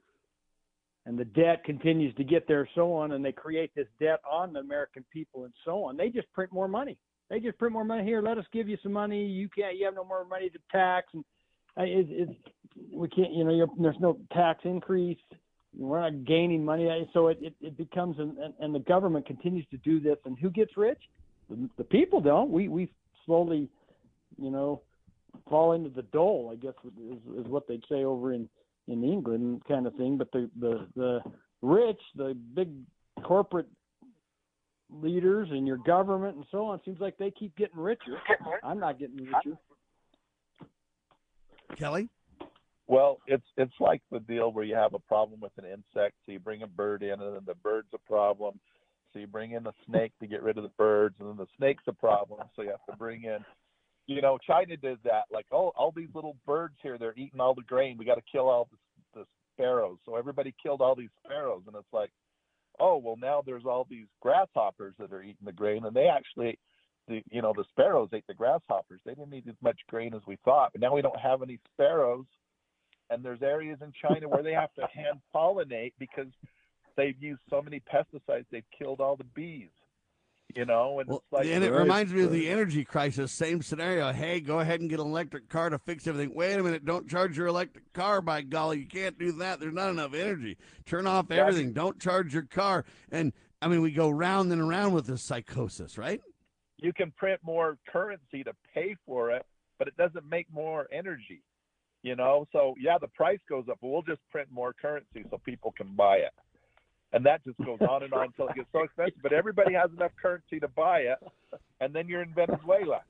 S4: and the debt continues to get there, so on, and they create this debt on the American people and so on. They just print more money. They just print more money here. Let us give you some money. You can't. You have no more money to tax, and uh, it, it, we can't. You know, there's no tax increase we're not gaining money. So it, it, it becomes, an, and the government continues to do this. And who gets rich? The, the people don't. We, we slowly, you know, fall into the dole, I guess is, is what they'd say over in, in England kind of thing. But the, the, the rich, the big corporate leaders and your government and so on, seems like they keep getting richer. I'm not getting richer.
S2: Kelly?
S5: Well, it's it's like the deal where you have a problem with an insect, so you bring a bird in, and then the bird's a problem. So you bring in a snake to get rid of the birds, and then the snake's a problem, so you have to bring in. You know, China did that. Like, oh, all these little birds here, they're eating all the grain. We got to kill all the, the sparrows. So everybody killed all these sparrows, and it's like, oh, well, now there's all these grasshoppers that are eating the grain, and they actually the you know the sparrows ate the grasshoppers. They didn't eat as much grain as we thought. But now we don't have any sparrows, and there's areas in China where they have to hand pollinate because they've used so many pesticides they've killed all the bees. You know, and
S2: well,
S5: it's like
S2: and it reminds me of the energy crisis. Same scenario. Hey, go ahead and get an electric car to fix everything. Wait a minute, don't charge your electric car. By golly, you can't do that. There's not enough energy. Turn off everything. Don't charge your car. And I mean, we go round and around with this psychosis, right?
S5: You can print more currency to pay for it, but it doesn't make more energy you know? So yeah the price goes up but we'll just print more currency so people can buy it. And that just goes on and on until it gets so expensive but everybody has enough currency to buy it and then you're in venezuela.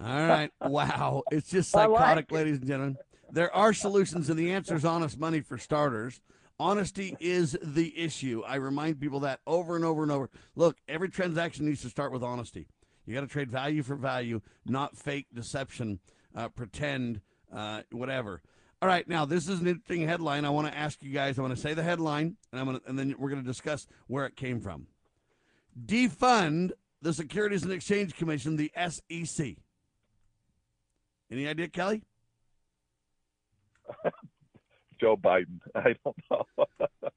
S2: All right. Wow. It's just psychotic like ladies and gentlemen. There are solutions and the answer is honest money for starters. Honesty is the issue. I remind people that over and over and over. Look every transaction needs to start with honesty. You got to trade value for value not fake deception uh, pretend uh, whatever. All right, now this is an interesting headline. I want to ask you guys. I want to say the headline, and I'm to, and then we're going to discuss where it came from. Defund the Securities and Exchange Commission, the SEC. Any idea, Kelly? (laughs)
S5: Joe Biden. I don't know.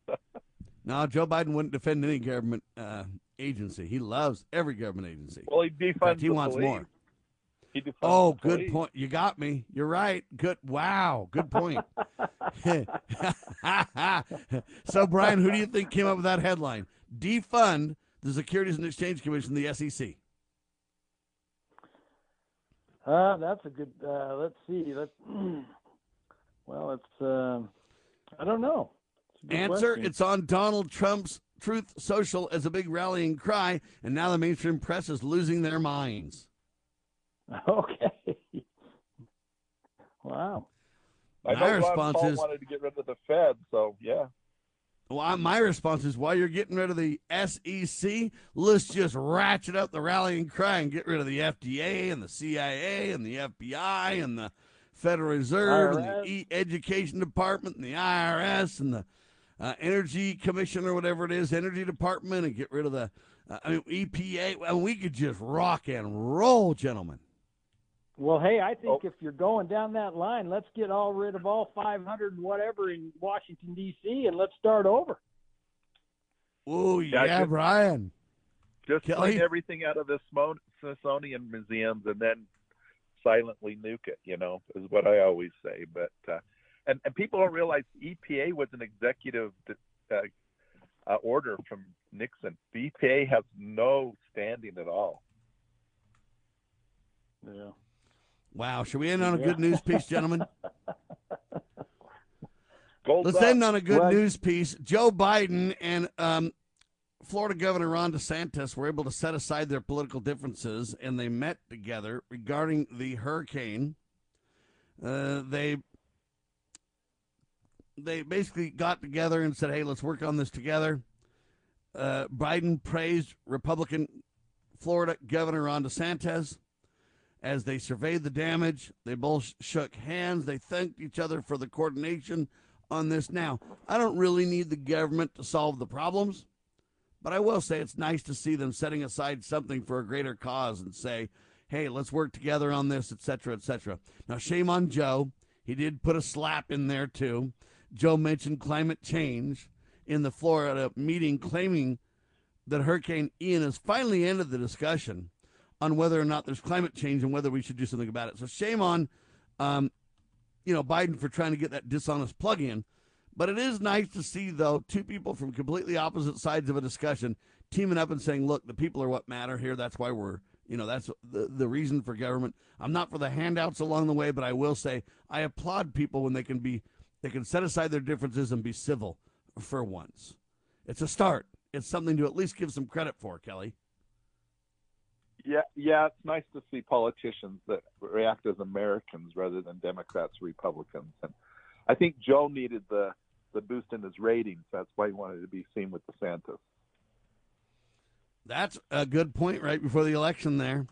S5: (laughs)
S2: no, Joe Biden wouldn't defend any government uh, agency. He loves every government agency.
S5: Well, he defunds.
S2: he wants
S5: police.
S2: more. Oh, good point. You got me. You're right. Good. Wow. Good point. (laughs) (laughs) so, Brian, who do you think came up with that headline? Defund the Securities and Exchange Commission, the SEC.
S4: Uh, that's a good. Uh, let's see. Let's. (clears throat) Well, it's uh, I don't know.
S2: Answer:
S4: question.
S2: It's on Donald Trump's Truth Social as a big rallying cry, and now the mainstream press is losing their minds. (laughs)
S4: Okay. wow.
S5: I
S2: My
S5: know Ron
S2: response
S5: Paul
S2: is-
S5: wanted to get rid of the Fed, so yeah.
S2: Well, my response is while you're getting rid of the SEC, let's just ratchet up the rallying cry and get rid of the FDA and the CIA and the FBI and the Federal Reserve and the e- Education Department and the IRS and the uh, Energy Commission or whatever it is, Energy Department, and get rid of the uh, I mean, EPA. Well, we could just rock and roll, gentlemen.
S4: Well, hey, I
S2: Oh.
S4: think if you're going down that line, let's get all rid of all 500 and whatever in Washington D.C. and let's start over.
S2: Oh
S5: Yeah,
S2: yeah,
S5: just-
S2: Brian.
S5: Just
S2: Kelly?
S5: clean everything out of the Smithsonian museums and then silently nuke it. You know, is what I always say. But uh, and and people don't realize EPA was an executive uh, uh, order from Nixon. The EPA has no standing at all.
S4: Yeah.
S2: Wow, should we end on a
S4: Yeah.
S2: good news piece, gentlemen? (laughs)
S5: Gold
S2: Let's
S5: up.
S2: end on a good news piece. Joe Biden and um, Florida Governor Ron DeSantis were able to set aside their political differences, and they met together regarding the hurricane. Uh, they they basically got together and said, "Hey, let's work on this together." Uh, Biden praised Republican Florida Governor Ron DeSantis as they surveyed the damage. They both shook hands. They thanked each other for the coordination on this. Now, I don't really need the government to solve the problems, but I will say it's nice to see them setting aside something for a greater cause and say, hey, let's work together on this, et cetera, et cetera. Now, shame on Joe. He did put a slap in there, too. Joe mentioned climate change in the Florida meeting, claiming that Hurricane Ian has finally ended the discussion on whether or not there's climate change and whether we should do something about it. So shame on, um, you know, Biden for trying to get that dishonest plug in. But it is nice to see, though, two people from completely opposite sides of a discussion teaming up and saying, look, the people are what matter here. That's why we're, you know, that's the, the reason for government. I'm not for the handouts along the way, but I will say I applaud people when they can be, they can set aside their differences and be civil for once. It's a start. It's something to at least give some credit for, Kelly.
S5: Yeah, yeah, it's nice to see politicians that react as Americans rather than Democrats, Republicans, and I think Joe needed the the boost in his ratings. That's why he wanted to be seen with DeSantis.
S2: That's a good point right before the election there.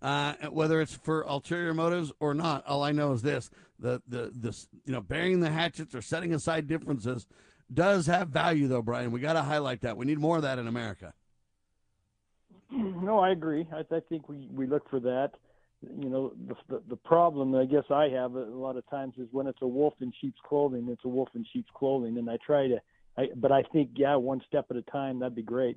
S2: Uh, whether it's for ulterior motives or not, all I know is this: the the this you know burying the hatchets or setting aside differences does have value, though, Brian. We got to highlight that. We need more of that in America.
S4: No, I agree. I, I think we, we look for that. You know, the, the the problem I guess I have a lot of times is when it's a wolf in sheep's clothing. It's a wolf in sheep's clothing, and I try to. I, but I think yeah, one step at a time. That'd be great.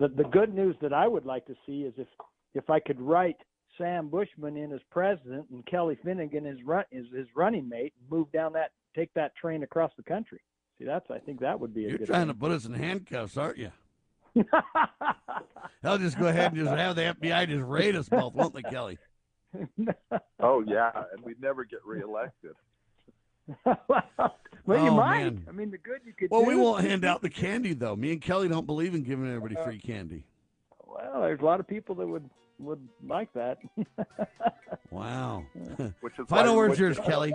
S4: The the good news that I would like to see is if if I could write Sam Bushman in as president and Kelly Finnegan as run is his running mate, and move down that take that train across the country. See, that's I think that would be a
S2: You're
S4: good.
S2: trying
S4: thing.
S2: to put us in handcuffs, aren't you? (laughs) They'll just go ahead and just have the FBI just raid us both, won't they, Kelly? (laughs)
S5: Oh yeah, and we'd never get reelected. (laughs)
S4: well, you
S2: Oh,
S4: might.
S2: man.
S4: I mean, the good you could.
S2: Well,
S4: do
S2: we won't hand out the candy though. Me and Kelly don't believe in giving everybody uh, free candy.
S4: Well, there's a lot of people that would would like that.
S2: Wow.
S5: Which is
S2: Final words yours,
S5: get
S2: Kelly.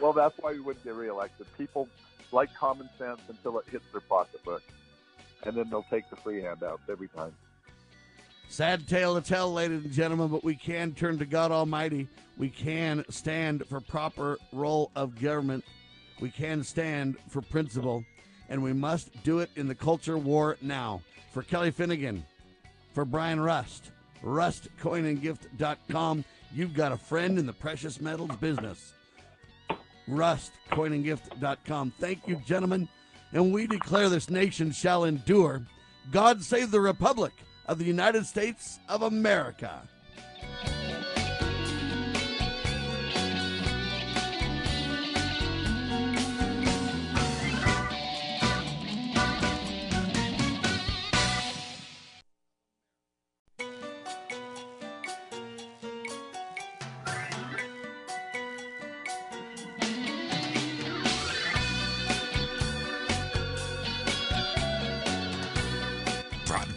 S5: Well, that's why we wouldn't get reelected. People like common sense until it hits their pocketbook, and then they'll take the free handouts every time.
S2: Sad tale to tell, ladies and gentlemen, but we can turn to God Almighty. We can stand for proper role of government. We can stand for principle, and we must do it in the culture war now. For Kelly Finnegan, for Brian Rust, rustcoinandgift.com, you've got a friend in the precious metals business. Rustcoinandgift.com. Thank you, gentlemen. And we declare this nation shall endure. God save the Republic of the United States of America.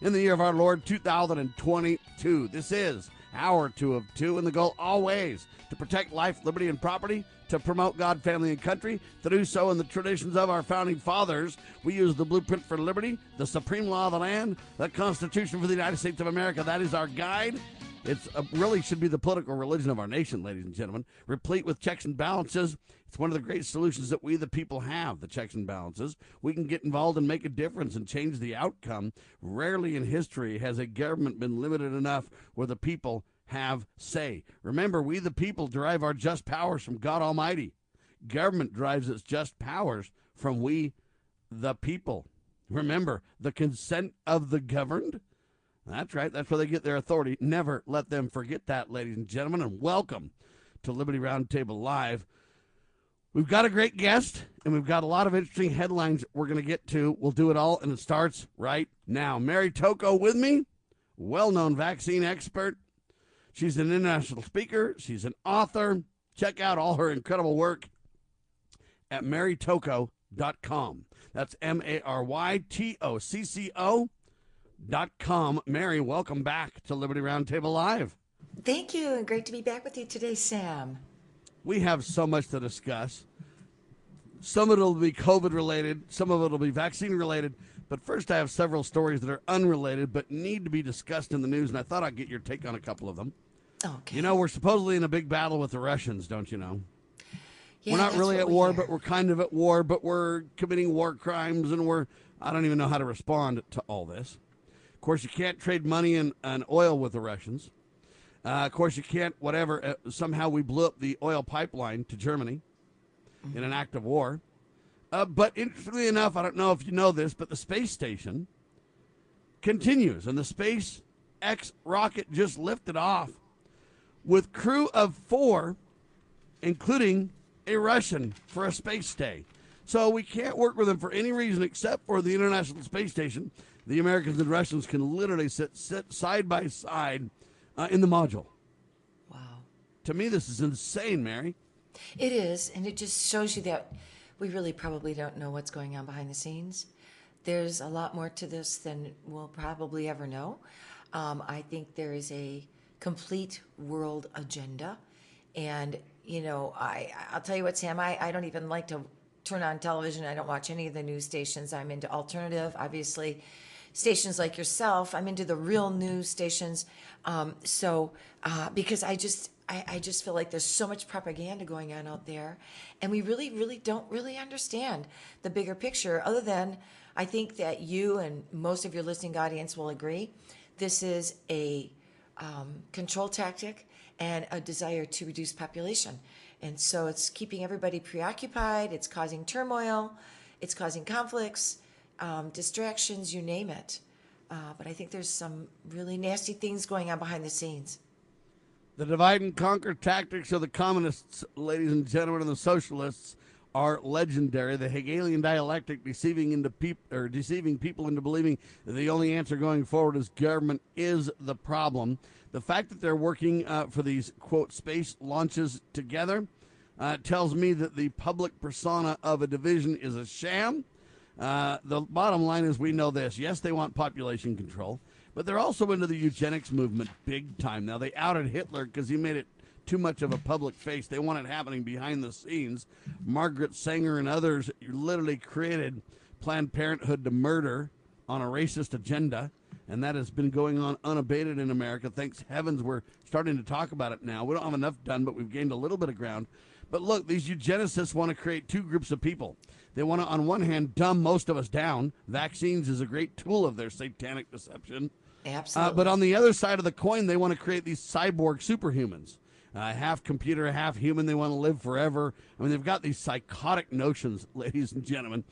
S2: in the year of our Lord 2022. This is hour two of two, and the goal always to protect life, liberty, and property, to promote God, family, and country, to do so in the traditions of our founding fathers. We use the blueprint for liberty, the supreme law of the land, the Constitution for the United States of America. That is our guide. It uh, really should be the political religion of our nation, ladies and gentlemen, replete with checks and balances. It's one of the great solutions that we, the people, have the checks and balances. We can get involved and make a difference and change the outcome. Rarely in history has a government been limited enough where the people have say. Remember, we, the people, derive our just powers from God Almighty. Government derives its just powers from we, the people. Remember, the consent of the governed that's right. That's where they get their authority. Never let them forget that, ladies and gentlemen, and welcome to Liberty Roundtable Live. We've got a great guest, and we've got a lot of interesting headlines we're going to get to. We'll do it all, and it starts right now. Mary Tocco with me, well known vaccine expert. She's an international speaker, she's an author. Check out all her incredible work at marytocco.com. That's M A R Y T O C C O dot com. Mary, welcome back to Liberty Roundtable Live.
S12: Thank you, and great to be back with you today, Sam.
S2: We have so much to discuss. Some of it will be COVID related, some of it will be vaccine related. But first, I have several stories that are unrelated but need to be discussed in the news, and I thought I'd get your take on a couple of them.
S12: Okay.
S2: You know, we're supposedly in a big battle with the Russians, don't you know?
S12: Yeah,
S2: we're not really at war, but we're kind of at war, but we're committing war crimes, and we're, I don't even know how to respond to all this. Of course, you can't trade money and, and oil with the Russians. Uh, of course, you can't, whatever. Uh, somehow we blew up the oil pipeline to Germany in an act of war. Uh, but interestingly enough, I don't know if you know this, but the space station continues, and the Space X rocket just lifted off with crew of four, including a Russian, for a space stay. So we can't work with them for any reason except for the International Space Station. The Americans and Russians can literally sit, sit side by side uh, in the module.
S12: Wow.
S2: To me, this is insane, Mary.
S12: It is, and it just shows you that we really probably don't know what's going on behind the scenes. There's a lot more to this than we'll probably ever know. Um, I think there is a complete world agenda, and you know, I I'll tell you what, Sam. I, I don't even like to turn on television. I don't watch any of the news stations. I'm into alternative, obviously. Stations like yourself, I'm into the real news stations. Um, so, uh, because I just, I, I just feel like there's so much propaganda going on out there, and we really, really don't really understand the bigger picture. Other than, I think that you and most of your listening audience will agree, this is a um, control tactic and a desire to reduce population. And so it's keeping everybody preoccupied, it's causing turmoil, it's causing conflicts, um, distractions, you name it. Uh, but I think there's some really nasty things going on behind the scenes.
S2: The divide and conquer tactics of the communists, ladies and gentlemen, and the socialists are legendary. The Hegelian dialectic, deceiving into peop- or deceiving people into believing that the only answer going forward is government, is the problem. The fact that they're working uh, for these quote space launches together uh, tells me that the public persona of a division is a sham. Uh, the bottom line is we know this. Yes, they want population control, but they're also into the eugenics movement big time. Now, they outed Hitler because he made it too much of a public face. They want it happening behind the scenes. Margaret Sanger and others literally created Planned Parenthood to murder on a racist agenda, and that has been going on unabated in America. Thanks heavens we're starting to talk about it now. We don't have enough done, but we've gained a little bit of ground. But look, these eugenicists want to create two groups of people. They want to, on one hand, dumb most of us down. Vaccines is a great tool of their satanic deception.
S12: Absolutely.
S2: Uh, but on the other side of the coin, they want to create these cyborg superhumans. Uh, half computer, half human. They want to live forever. I mean, they've got these psychotic notions, (laughs) ladies and gentlemen.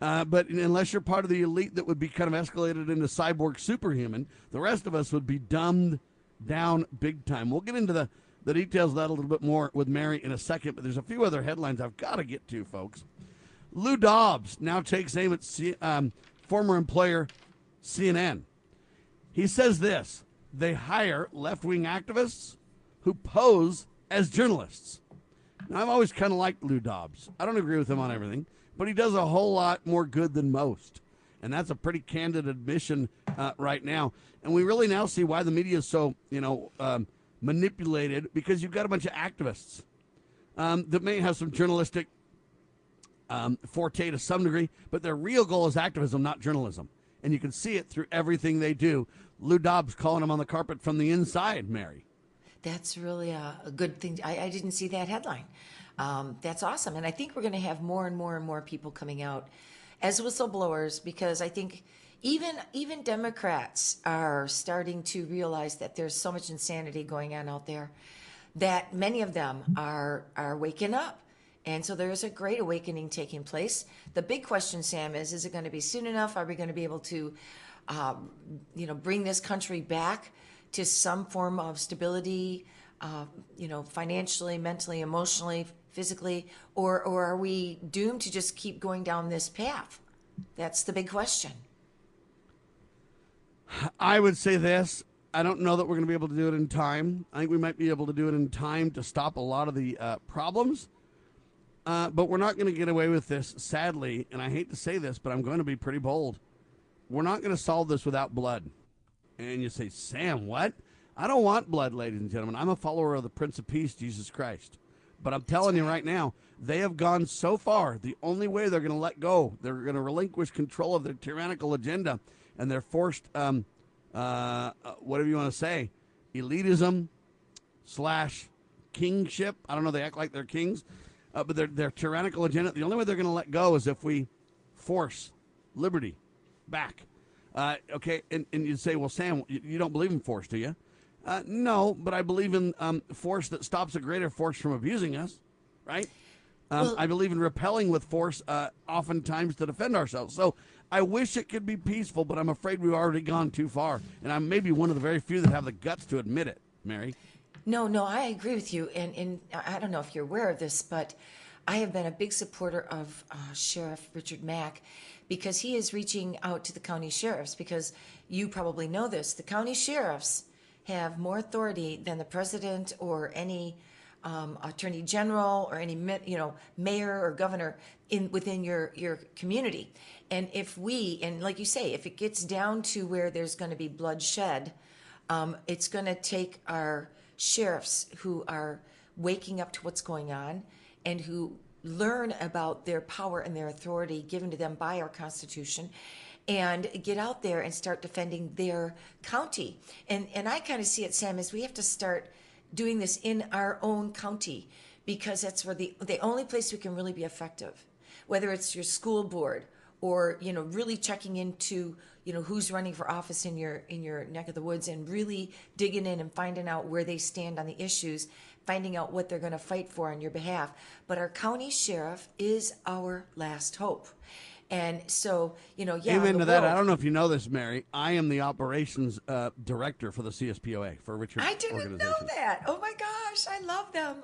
S2: Uh, but unless you're part of the elite that would be kind of escalated into cyborg superhuman, the rest of us would be dumbed down big time. We'll get into the, the details of that a little bit more with Mary in a second, but there's a few other headlines I've got to get to, folks. Lou Dobbs now takes aim at C, um, former employer CNN. He says this they hire left wing activists who pose as journalists. Now, I've always kind of liked Lou Dobbs. I don't agree with him on everything, but he does a whole lot more good than most. And that's a pretty candid admission uh, right now. And we really now see why the media is so, you know, um, manipulated because you've got a bunch of activists um, that may have some journalistic um, forte to some degree, but their real goal is activism, not journalism. And you can see it through everything they do. Lou Dobbs calling them on the carpet from the inside, Mary.
S12: That's really a, a good thing. I, I, didn't see that headline. Um, that's awesome. And I think we're going to have more and more and more people coming out as whistleblowers because I think even even Democrats are starting to realize that there's so much insanity going on out there that many of them are are waking up. And so there's a great awakening taking place. The big question, Sam, is: Is it going to be soon enough? Are we going to be able to, um, you know, bring this country back to some form of stability? Uh, you know, financially, mentally, emotionally, physically, or or are we doomed to just keep going down this path? That's the big question.
S2: I would say this. I don't know that we're going to be able to do it in time. I think we might be able to do it in time to stop a lot of the uh, problems. Uh, but we're not going to get away with this, sadly. And I hate to say this, but I'm going to be pretty bold. We're not going to solve this without blood. And you say, Sam, what? I don't want blood, ladies and gentlemen. I'm a follower of the Prince of Peace, Jesus Christ. But I'm telling you right now, they have gone so far. The only way they're going to let go, they're going to relinquish control of their tyrannical agenda, and they're forced, um, uh, uh, whatever you want to say, elitism slash kingship. I don't know. They act like they're kings, uh, but their their tyrannical agenda. The only way they're going to let go is if we force liberty back. Uh, okay, and, and you say, well, Sam, you, you don't believe in force, do you? Uh, no, but I believe in um, force that stops a greater force from abusing us, right? Um, well, I believe in repelling with force, uh, oftentimes to defend ourselves. So I wish it could be peaceful, but I'm afraid we've already gone too far. And I'm maybe one of the very few that have the guts to admit it, Mary.
S12: No, no, I agree with you. And, and I don't know if you're aware of this, but I have been a big supporter of uh, Sheriff Richard Mack because he is reaching out to the county sheriffs. Because you probably know this the county sheriffs have more authority than the president or any um, attorney general or any you know mayor or governor in within your your community. And if we and like you say, if it gets down to where there's going to be bloodshed, um, it's going to take our sheriffs who are waking up to what's going on and who learn about their power and their authority given to them by our Constitution and get out there and start defending their county. And and I kind of see it, Sam, as we have to start doing this in our own county because that's where the the only place we can really be effective. Whether it's your school board or you know really checking into you know who's running for office in your in your neck of the woods and really digging in and finding out where they stand on the issues finding out what they're going to fight for on your behalf but our county sheriff is our last hope and so, you know, yeah.
S2: Amen to that. I don't know if you know this, Mary. I am the operations uh, director for the CSPOA for Richard.
S12: I didn't know that. Oh my gosh, I love them.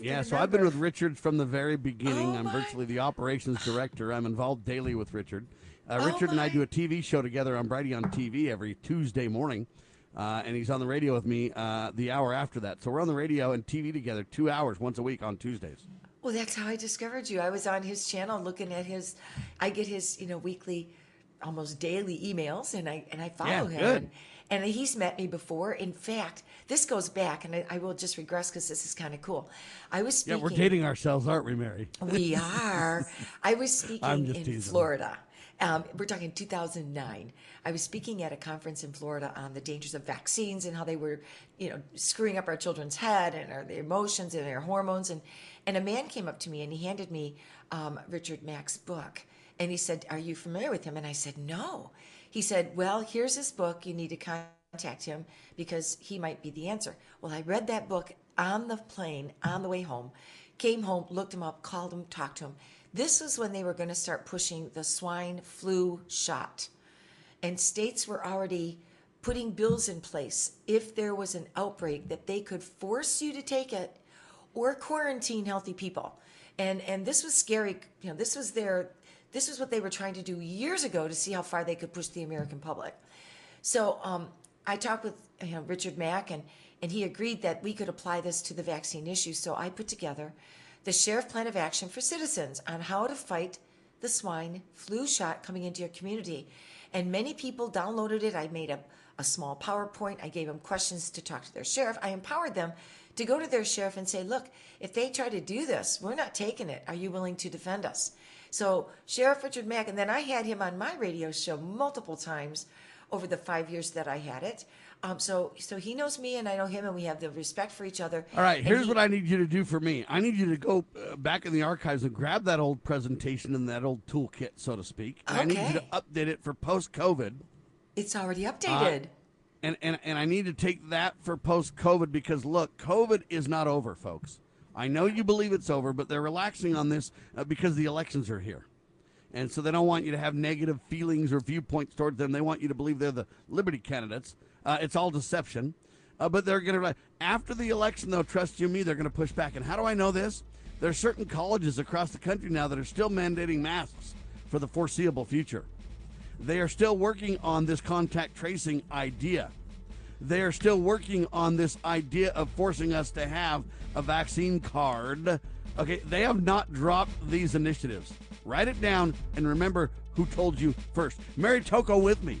S2: yeah, so I've been with Richard from the very beginning. Oh I'm virtually the operations director. I'm involved daily with Richard. Uh, oh Richard and I do a TV show together on Brighteon TV every Tuesday morning. Uh, and he's on the radio with me uh, the hour after that. So we're on the radio and TV together two hours once a week on Tuesdays.
S12: Well, that's how I discovered you. I was on his channel looking at his. I get his, you know, weekly, almost daily emails, and I and I follow yeah, him. Good. And, and he's met me before. In fact, this goes back, and I, I will just regress because this is kind of cool. I was speaking.
S2: Yeah, we're dating ourselves, aren't we, Mary?
S12: We are. I was (laughs) speaking in teasing. Florida. Um, we're talking 2009. I was speaking at a conference in Florida on the dangers of vaccines and how they were, you know, screwing up our children's head and our, their emotions and their hormones. And and a man came up to me and he handed me um, Richard Mack's book. And he said, Are you familiar with him? And I said, No. He said, Well, here's his book. You need to contact him because he might be the answer. Well, I read that book on the plane on the way home, came home, looked him up, called him, talked to him. This was when they were going to start pushing the swine flu shot. And states were already putting bills in place if there was an outbreak that they could force you to take it or quarantine healthy people. And and this was scary, you know, this was their this was what they were trying to do years ago to see how far they could push the American public. So um, I talked with you know, Richard Mack, and, and he agreed that we could apply this to the vaccine issue. So I put together the Sheriff Plan of Action for Citizens on how to fight the swine flu shot coming into your community. And many people downloaded it. I made a, a small PowerPoint. I gave them questions to talk to their sheriff. I empowered them to go to their sheriff and say, look, if they try to do this, we're not taking it. Are you willing to defend us? So Sheriff Richard Mack, and then I had him on my radio show multiple times over the five years that I had it. Um, so so he knows me and I know him, and we have the respect for each other.
S2: All right, here's
S12: he-
S2: what I need you to do for me. I need you to go uh, back in the archives and grab that old presentation and that old toolkit, so to speak. And I need you to update it for post COVID.
S12: It's already updated.
S2: and, and and I need to take that for post COVID because look, COVID is not over, folks. I know you believe it's over, but they're relaxing on this uh, because the elections are here. And so they don't want you to have negative feelings or viewpoints towards them. They want you to believe they're the Liberty candidates. Uh, it's all deception. Uh, but they're going to, after the election, though, trust you me, they're going to push back. And how do I know this? There are certain colleges across the country now that are still mandating masks for the foreseeable future. They are still working on this contact tracing idea. They are still working on this idea of forcing us to have a vaccine card. Okay, they have not dropped these initiatives. Write it down and remember who told you first. Mary Tocco with me.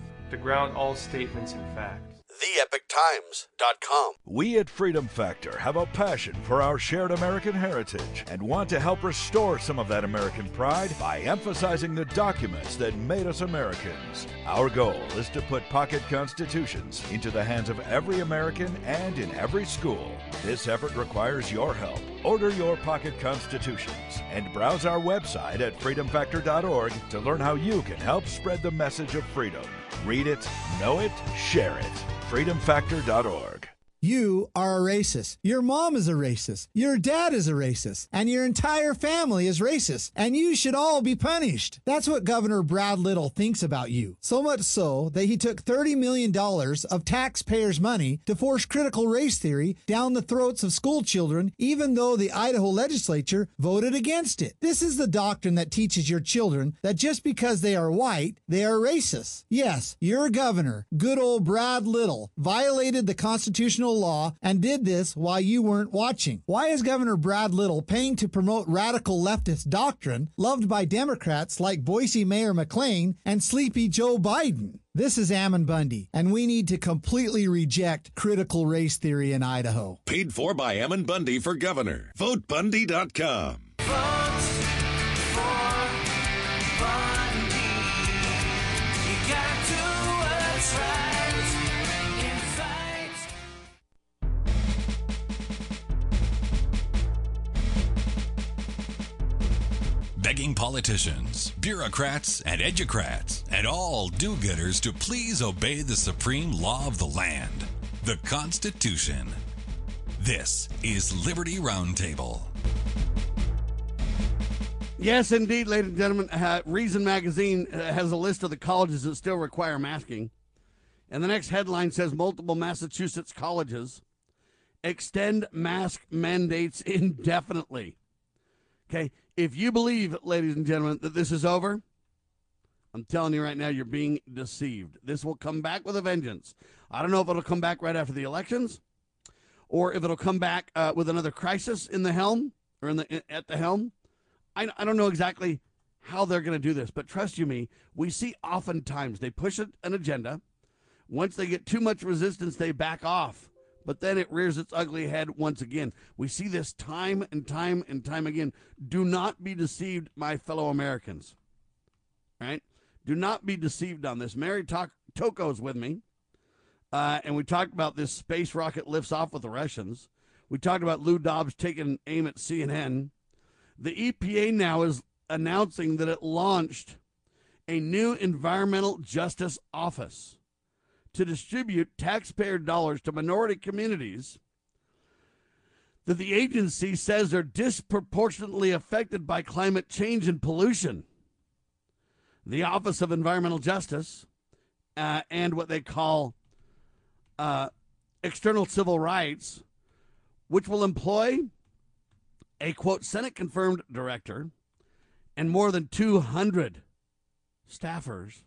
S13: to ground all statements in fact.
S2: TheEpochTimes.com.
S14: We at Freedom Factor have a passion for our shared American heritage and want to help restore some of that American pride by emphasizing the documents that made us Americans. Our goal is to put pocket constitutions into the hands of every American and in every school. This effort requires your help. Order your pocket constitutions and browse our website at freedomfactor.org to learn how you can help spread the message of freedom. Read it, know it, share it. freedomfactor.org.
S15: You are a racist. Your mom is a racist. Your dad is a racist. And your entire family is racist. And you should all be punished. That's what Governor Brad Little thinks about you. So much so that he took $30 million of taxpayers' money to force critical race theory down the throats of school children, even though the Idaho legislature voted against it. This is the doctrine that teaches your children that just because they are white, they are racist. Yes, your governor, good old Brad Little, violated the constitutional law and did this while you weren't watching. Why is Governor Brad Little paying to promote radical leftist doctrine loved by Democrats like Boise Mayor McLean and sleepy Joe Biden? This is Ammon Bundy, and we need to completely reject critical race theory in Idaho.
S16: Paid for by Ammon Bundy for governor. VoteBundy.com.
S1: Begging politicians, bureaucrats, and educrats, and all do gooders to please obey the supreme law of the land, the Constitution. This is Liberty Roundtable.
S2: Yes, indeed, ladies and gentlemen. Uh, Reason Magazine uh, has a list of the colleges that still require masking. And the next headline says multiple Massachusetts colleges extend mask mandates (laughs) indefinitely. Okay, if you believe, ladies and gentlemen, that this is over, I'm telling you right now, you're being deceived. This will come back with a vengeance. I don't know if it'll come back right after the elections, or if it'll come back uh, with another crisis in the helm or in the at the helm. I, I don't know exactly how they're going to do this, but trust you me, we see oftentimes they push an agenda. Once they get too much resistance, they back off. But then it rears its ugly head once again. We see this time and time and time again. Do not be deceived, my fellow Americans. Right? Do not be deceived on this. Mary Talk- Tocco's with me. Uh, and we talked about this space rocket lifts off with the Russians. We talked about Lou Dobbs taking aim at CNN. The EPA now is announcing that it launched a new environmental justice office to distribute taxpayer dollars to minority communities that the agency says are disproportionately affected by climate change and pollution. The Office of Environmental Justice uh, and what they call uh, external civil rights, which will employ a quote Senate confirmed director and more than 200 staffers,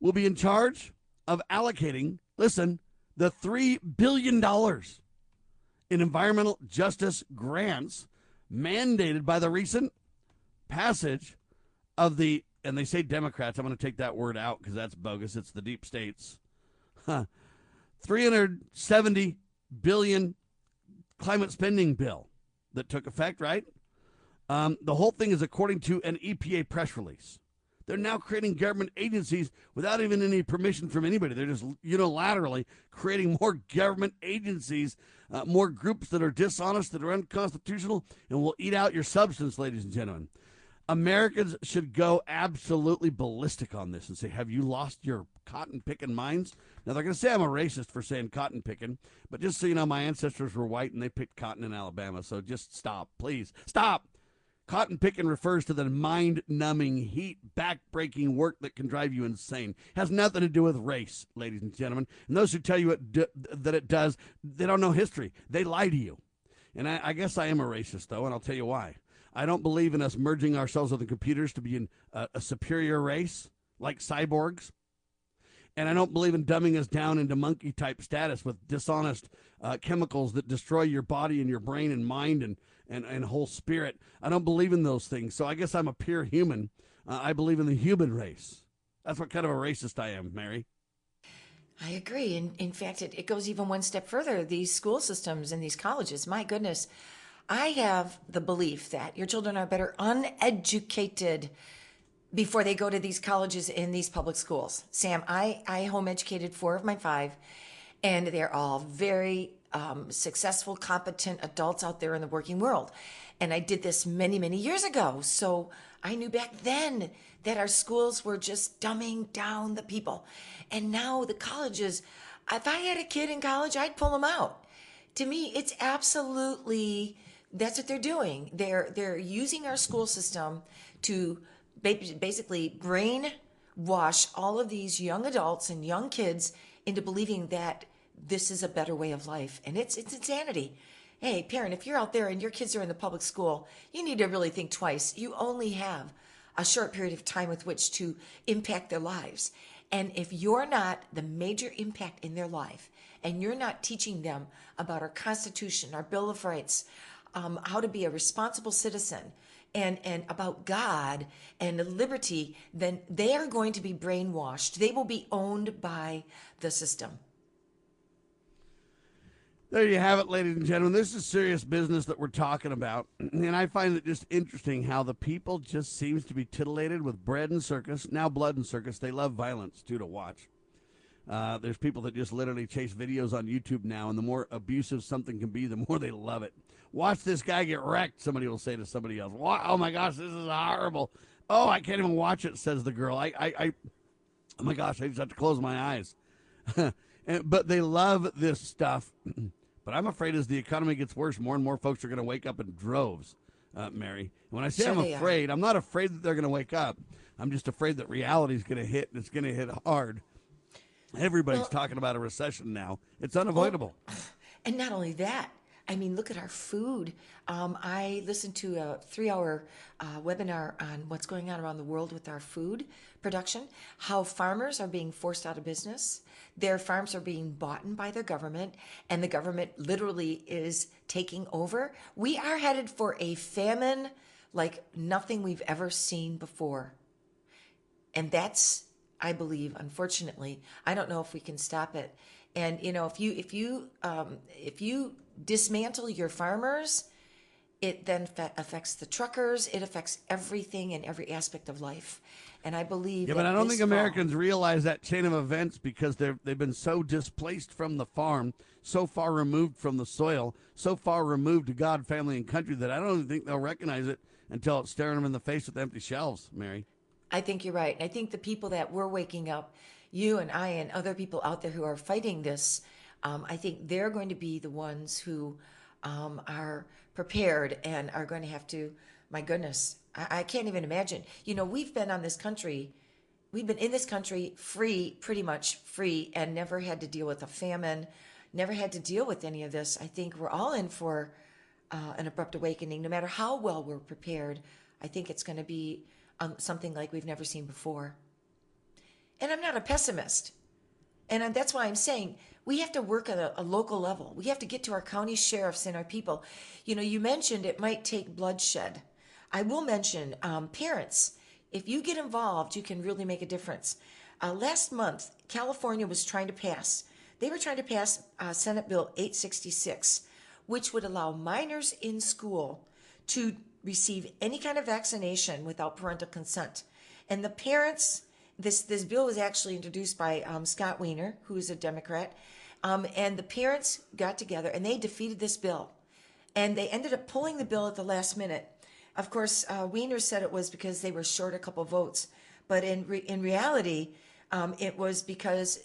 S2: will be in charge of allocating, listen, the $3 billion in environmental justice grants mandated by the recent passage of the, and they say Democrats, I'm going to take that word out because that's bogus. It's the deep states. (laughs) Huh. 370 billion climate spending bill that took effect, right? Um, the whole thing is according to an EPA press release. They're now creating government agencies without even any permission from anybody. They're just unilaterally creating more government agencies, uh, more groups that are dishonest, that are unconstitutional, and will eat out your substance, ladies and gentlemen. Americans should go absolutely ballistic on this and say, Have you lost your cotton picking minds? Now, they're going to say I'm a racist for saying cotton picking, but just so you know, my ancestors were white and they picked cotton in Alabama. So just stop, please. Stop. Cotton picking refers to the mind numbing, heat back breaking work that can drive you insane. Has nothing to do with race, ladies and gentlemen. And those who tell you it d- that it does, they don't know history. They lie to you. And I, I guess I am a racist, though, and I'll tell you why. I don't believe in us merging ourselves with the computers to be in a, superior race like cyborgs. And I don't believe in dumbing us down into monkey type status with dishonest uh, chemicals that destroy your body and your brain and mind and, and, and whole spirit. I don't believe in those things. So I guess I'm a pure human. Uh, I believe in the human race. That's what kind of a racist I am, Mary.
S12: I agree. And in fact, it, it goes even one step further. These school systems and these colleges, my goodness, I have the belief that your children are better uneducated before they go to these colleges in these public schools. Sam, I, I home educated four of my five, and they're all very um, successful, competent adults out there in the working world. And I did this many, many years ago. So I knew back then that our schools were just dumbing down the people. And now the colleges, if I had a kid in college, I'd pull them out. To me, it's absolutely that's what they're doing. They're they're using our school system to basically brainwash all of these young adults and young kids into believing that this is a better way of life, and it's it's insanity. Hey, parent, if you're out there and your kids are in the public school, you need to really think twice. You only have a short period of time with which to impact their lives. And if you're not the major impact in their life, and you're not teaching them about our Constitution, our Bill of Rights, um, how to be a responsible citizen and and about God and liberty, then they are going to be brainwashed. They will be owned by the system.
S2: There you have it, ladies and gentlemen. This is serious business that we're talking about, (clears throat) and I find it just interesting how the people just seems to be titillated with bread and circus, now blood and circus. They love violence too to watch. Uh, there's people that just literally chase videos on YouTube now, and the more abusive something can be, the more they love it. Watch this guy get wrecked, somebody will say to somebody else. Oh my gosh, this is horrible. Oh, I can't even watch it, says the girl. I, I, I oh my gosh, I just have to close my eyes. (laughs) and, but they love this stuff. (clears throat) but I'm afraid as the economy gets worse, more and more folks are going to wake up in droves, uh, Mary. when I say sure I'm afraid, are. I'm not afraid that they're going to wake up. I'm just afraid that reality is going to hit and it's going to hit hard. Everybody's well, talking about a recession now. It's unavoidable.
S12: Well, (sighs) and not only that, I mean, look at our food. Um, I listened to a three hour uh, webinar on what's going on around the world with our food production, how farmers are being forced out of business. Their farms are being bought in by the government, and the government literally is taking over. We are headed for a famine like nothing we've ever seen before. And that's I believe, unfortunately, I don't know if we can stop it. And you know, if you if you um, if you dismantle your farmers, it then affects the truckers. It affects everything and every aspect of life. And I believe.
S2: Yeah, but I don't think
S12: fall-
S2: Americans realize that chain of events because they're they've been so displaced from the farm, so far removed from the soil, so far removed to God, family, and country that I don't even think they'll recognize it until it's staring them in the face with empty shelves. Mary.
S12: I think you're right. And I think the people that we're waking up, you and I and other people out there who are fighting this, um, I think they're going to be the ones who um, are prepared and are going to have to, my goodness, I, I can't even imagine. You know, we've been on this country, we've been in this country free, pretty much free, and never had to deal with a famine, never had to deal with any of this. I think we're all in for uh, an abrupt awakening, no matter how well we're prepared. I think it's going to be um, something like we've never seen before. And I'm not a pessimist. And that's why I'm saying we have to work at a, a local level. We have to get to our county sheriffs and our people. You know, you mentioned it might take bloodshed. I will mention um, parents. If you get involved, you can really make a difference. Uh, last month, California was trying to pass, they were trying to pass uh, Senate Bill 866, which would allow minors in school to receive any kind of vaccination without parental consent. And the parents, this, this bill was actually introduced by um, Scott Wiener, who is a Democrat, um, and the parents got together and they defeated this bill. And they ended up pulling the bill at the last minute. Of course, uh, Wiener said it was because they were short a couple votes, but in re- in reality, um, it was because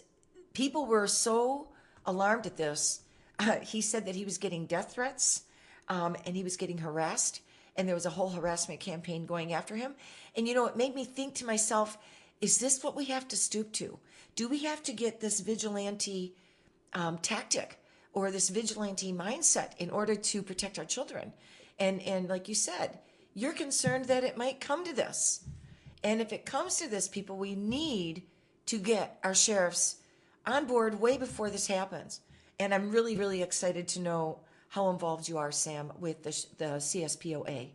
S12: people were so alarmed at this. Uh, (laughs) he said that he was getting death threats, um, and he was getting harassed, and there was a whole harassment campaign going after him. And you know, it made me think to myself: Is this what we have to stoop to? Do we have to get this vigilante um, tactic or this vigilante mindset in order to protect our children? And and like you said, you're concerned that it might come to this. And if it comes to this, people, we need to get our sheriffs on board way before this happens. And I'm really, really excited to know how involved you are, Sam, with the, the CSPOA.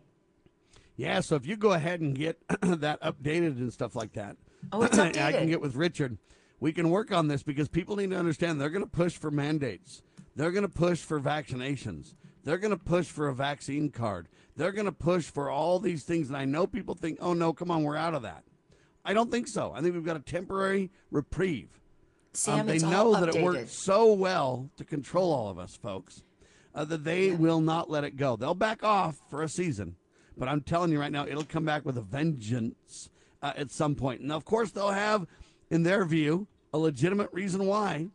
S2: Yeah, so if you go ahead and get (clears throat) that updated and stuff like that,
S12: Oh, it's (clears throat)
S2: I can get with Richard. We can work on this because people need to understand they're going to push for mandates. They're going to push for vaccinations. They're going to push for a vaccine card. They're going to push for all these things. And I know people think, oh, no, come on, we're out of that. I don't think so. I think we've got a temporary reprieve.
S12: Sam,
S2: Um, they know that it worked so well to control all of us, folks, uh, that they will not let it go. They'll back off for a season, but I'm telling you right now, it'll come back with a vengeance uh, at some point. And of course, they'll have, in their view, a legitimate reason why,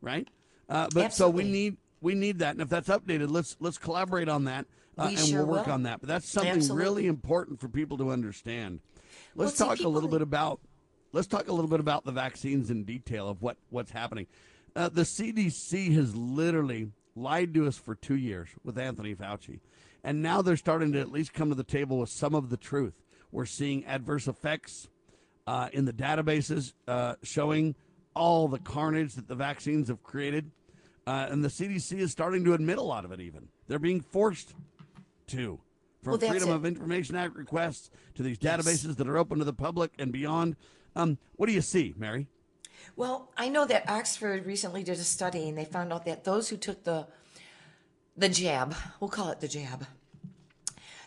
S2: right? Uh, but so we need we need that, and if that's updated, let's let's collaborate on that, uh,
S12: We
S2: and
S12: sure
S2: we'll work
S12: will.
S2: on that. But that's something
S12: Absolutely.
S2: really important for people to understand. Let's
S12: see,
S2: talk a little bit about let's talk a little bit about the vaccines in detail of what what's happening. Uh, the CDC has literally lied to us for two years with Anthony Fauci, and now they're starting to at least come to the table with some of the truth. We're seeing adverse effects uh, in the databases uh, showing all the carnage that the vaccines have created, uh, and the CDC is starting to admit a lot of it. Even they're being forced to. From
S12: Well,
S2: Freedom
S12: it.
S2: of Information Act requests to these
S12: Yes.
S2: databases that are open to the public and beyond. Um, what do you see, Mary?
S12: Well, I know that Oxford recently did a study and they found out that those who took the the jab, we'll call it the jab,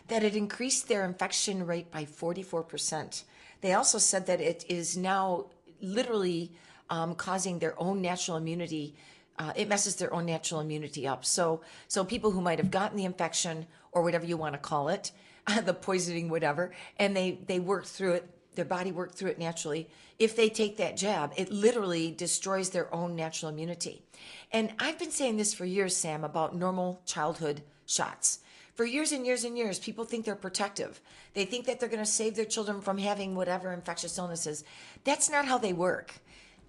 S12: that it increased their infection rate by 44%. They also said that it is now literally um, causing their own natural immunity. Uh, it messes their own natural immunity up. So, so people who might have gotten the infection or whatever you want to call it, (laughs) the poisoning, whatever, and they they worked through it. Their body worked through it naturally. If they take that jab, it literally destroys their own natural immunity. And I've been saying this for years, Sam, about normal childhood shots. For years and years and years, people think they're protective. They think that they're going to save their children from having whatever infectious illnesses. That's not how they work.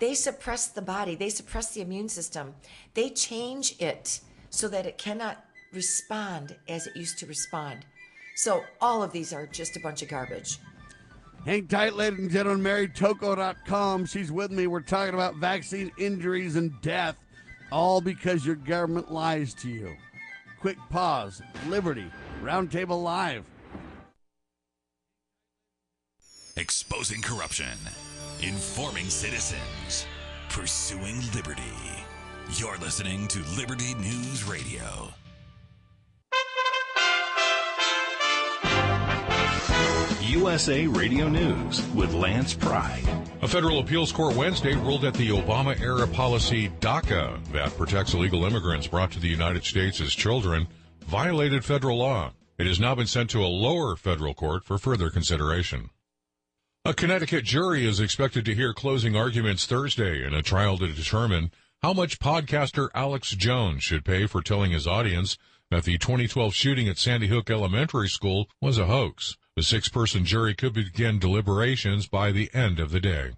S12: They suppress the body, they suppress the immune system. They change it so that it cannot respond as it used to respond. So all of these are just a bunch of garbage.
S2: Hang tight, ladies and gentlemen. MaryTocco.com. She's with me. We're talking about vaccine injuries and death, all because your government lies to you. Quick pause. Liberty. Roundtable Live.
S1: Exposing corruption, informing citizens, pursuing liberty. You're listening to Liberty News Radio.
S6: USA Radio News with Lance Pride.
S7: A federal appeals court Wednesday ruled that the Obama era policy DACA, that protects illegal immigrants brought to the United States as children, violated federal law. It has now been sent to a lower federal court for further consideration. A Connecticut jury is expected to hear closing arguments Thursday in a trial to determine how much podcaster Alex Jones should pay for telling his audience that the 2012 shooting at Sandy Hook Elementary School was a hoax. The six person jury could begin deliberations by the end of the day.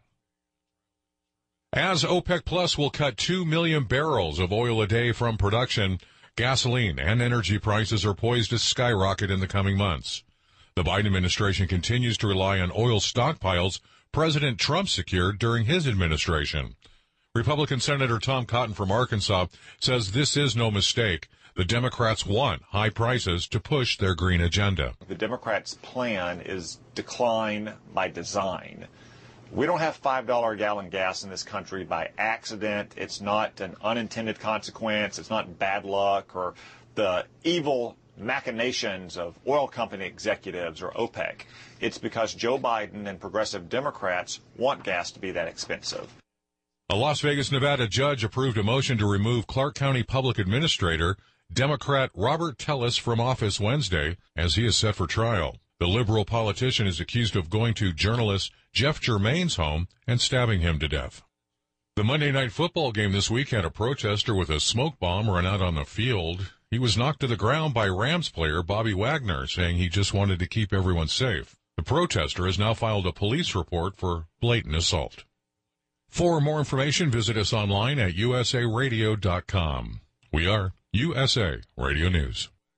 S7: As OPEC Plus will cut 2 million barrels of oil a day from production, gasoline and energy prices are poised to skyrocket in the coming months. The Biden administration continues to rely on oil stockpiles President Trump secured during his administration. Republican Senator Tom Cotton from Arkansas says this is no mistake. The Democrats want high prices to push their green agenda.
S17: The Democrats' plan is decline by design. We don't have $5 a gallon gas in this country by accident. It's not an unintended consequence. It's not bad luck or the evil machinations of oil company executives or OPEC. It's because Joe Biden and progressive Democrats want gas to be that expensive.
S7: A Las Vegas, Nevada judge approved a motion to remove Clark County Public Administrator Democrat Robert Telles from office Wednesday as he is set for trial. The liberal politician is accused of going to journalist Jeff German's home and stabbing him to death. The Monday night football game this week had a protester with a smoke bomb run out on the field. He was knocked to the ground by Rams player Bobby Wagner, saying he just wanted to keep everyone safe. The protester has now filed a police report for blatant assault. For more information, visit us online at usaradio.com. We are USA Radio News.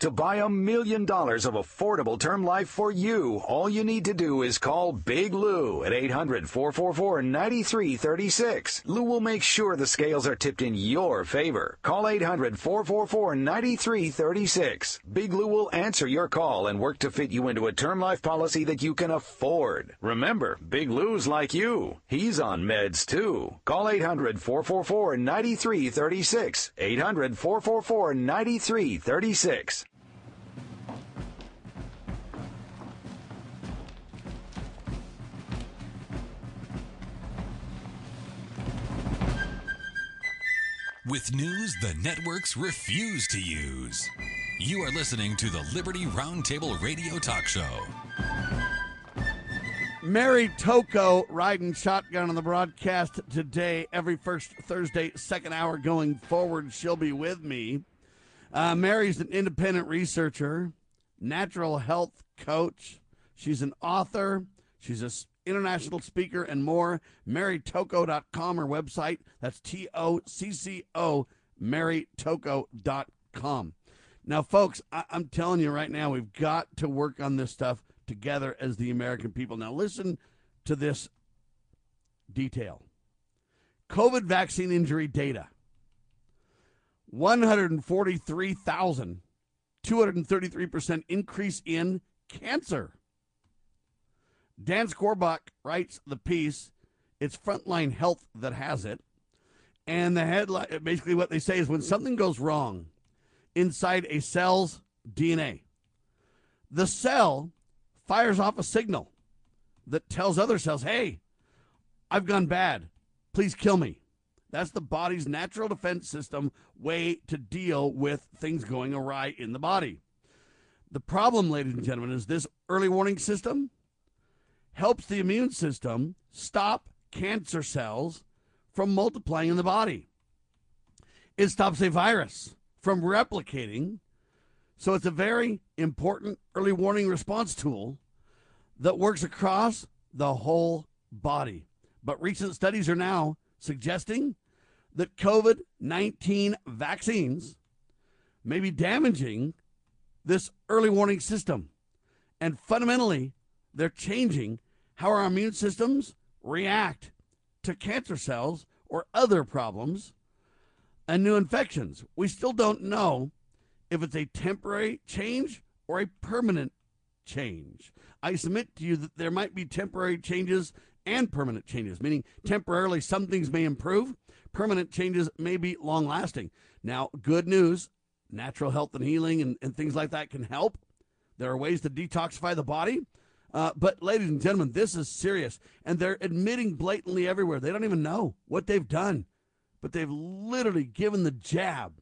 S18: To buy a million dollars of affordable term life for you, all you need to do is call Big Lou at 800 444 9336. Lou will make sure the scales are tipped in your favor. Call 800 444 9336. Big Lou will answer your call and work to fit you into a term life policy that you can afford. Remember, Big Lou's like you. He's on meds too. Call 800 444 9336. 800 444 9336.
S1: With news the networks refuse to use. You are listening to the Liberty Roundtable Radio Talk Show.
S2: Mary Tocco riding shotgun on the broadcast today. Every first Thursday, second hour going forward, she'll be with me. Uh, Mary's an independent researcher, natural health coach. She's an author. She's a international speaker, and more. MaryTocco.com, her website. That's T O C C O, MaryTocco.com. Now, folks, I- I'm telling you right now, we've got to work on this stuff together as the American people. Now, listen to this detail COVID vaccine injury data 143,233% increase in cancer. Dan Scorbach writes the piece. It's Frontline Health that has it. And the headline basically what they say is when something goes wrong inside a cell's DNA, the cell fires off a signal that tells other cells, hey, I've gone bad. Please kill me. That's the body's natural defense system way to deal with things going awry in the body. The problem, ladies and gentlemen, is this early warning system helps the immune system stop cancer cells from multiplying in the body. It stops a virus from replicating. So it's a very important early warning response tool that works across the whole body. But recent studies are now suggesting that COVID 19 vaccines may be damaging this early warning system. And fundamentally, they're changing how our immune systems react to cancer cells or other problems and new infections. We still don't know if it's a temporary change or a permanent change. I submit to you that there might be temporary changes and permanent changes, meaning temporarily some things may improve, permanent changes may be long lasting. Now, good news natural health and healing and, and things like that can help. There are ways to detoxify the body. Uh, but, ladies and gentlemen, this is serious. And they're admitting blatantly everywhere. They don't even know what they've done, but they've literally given the jab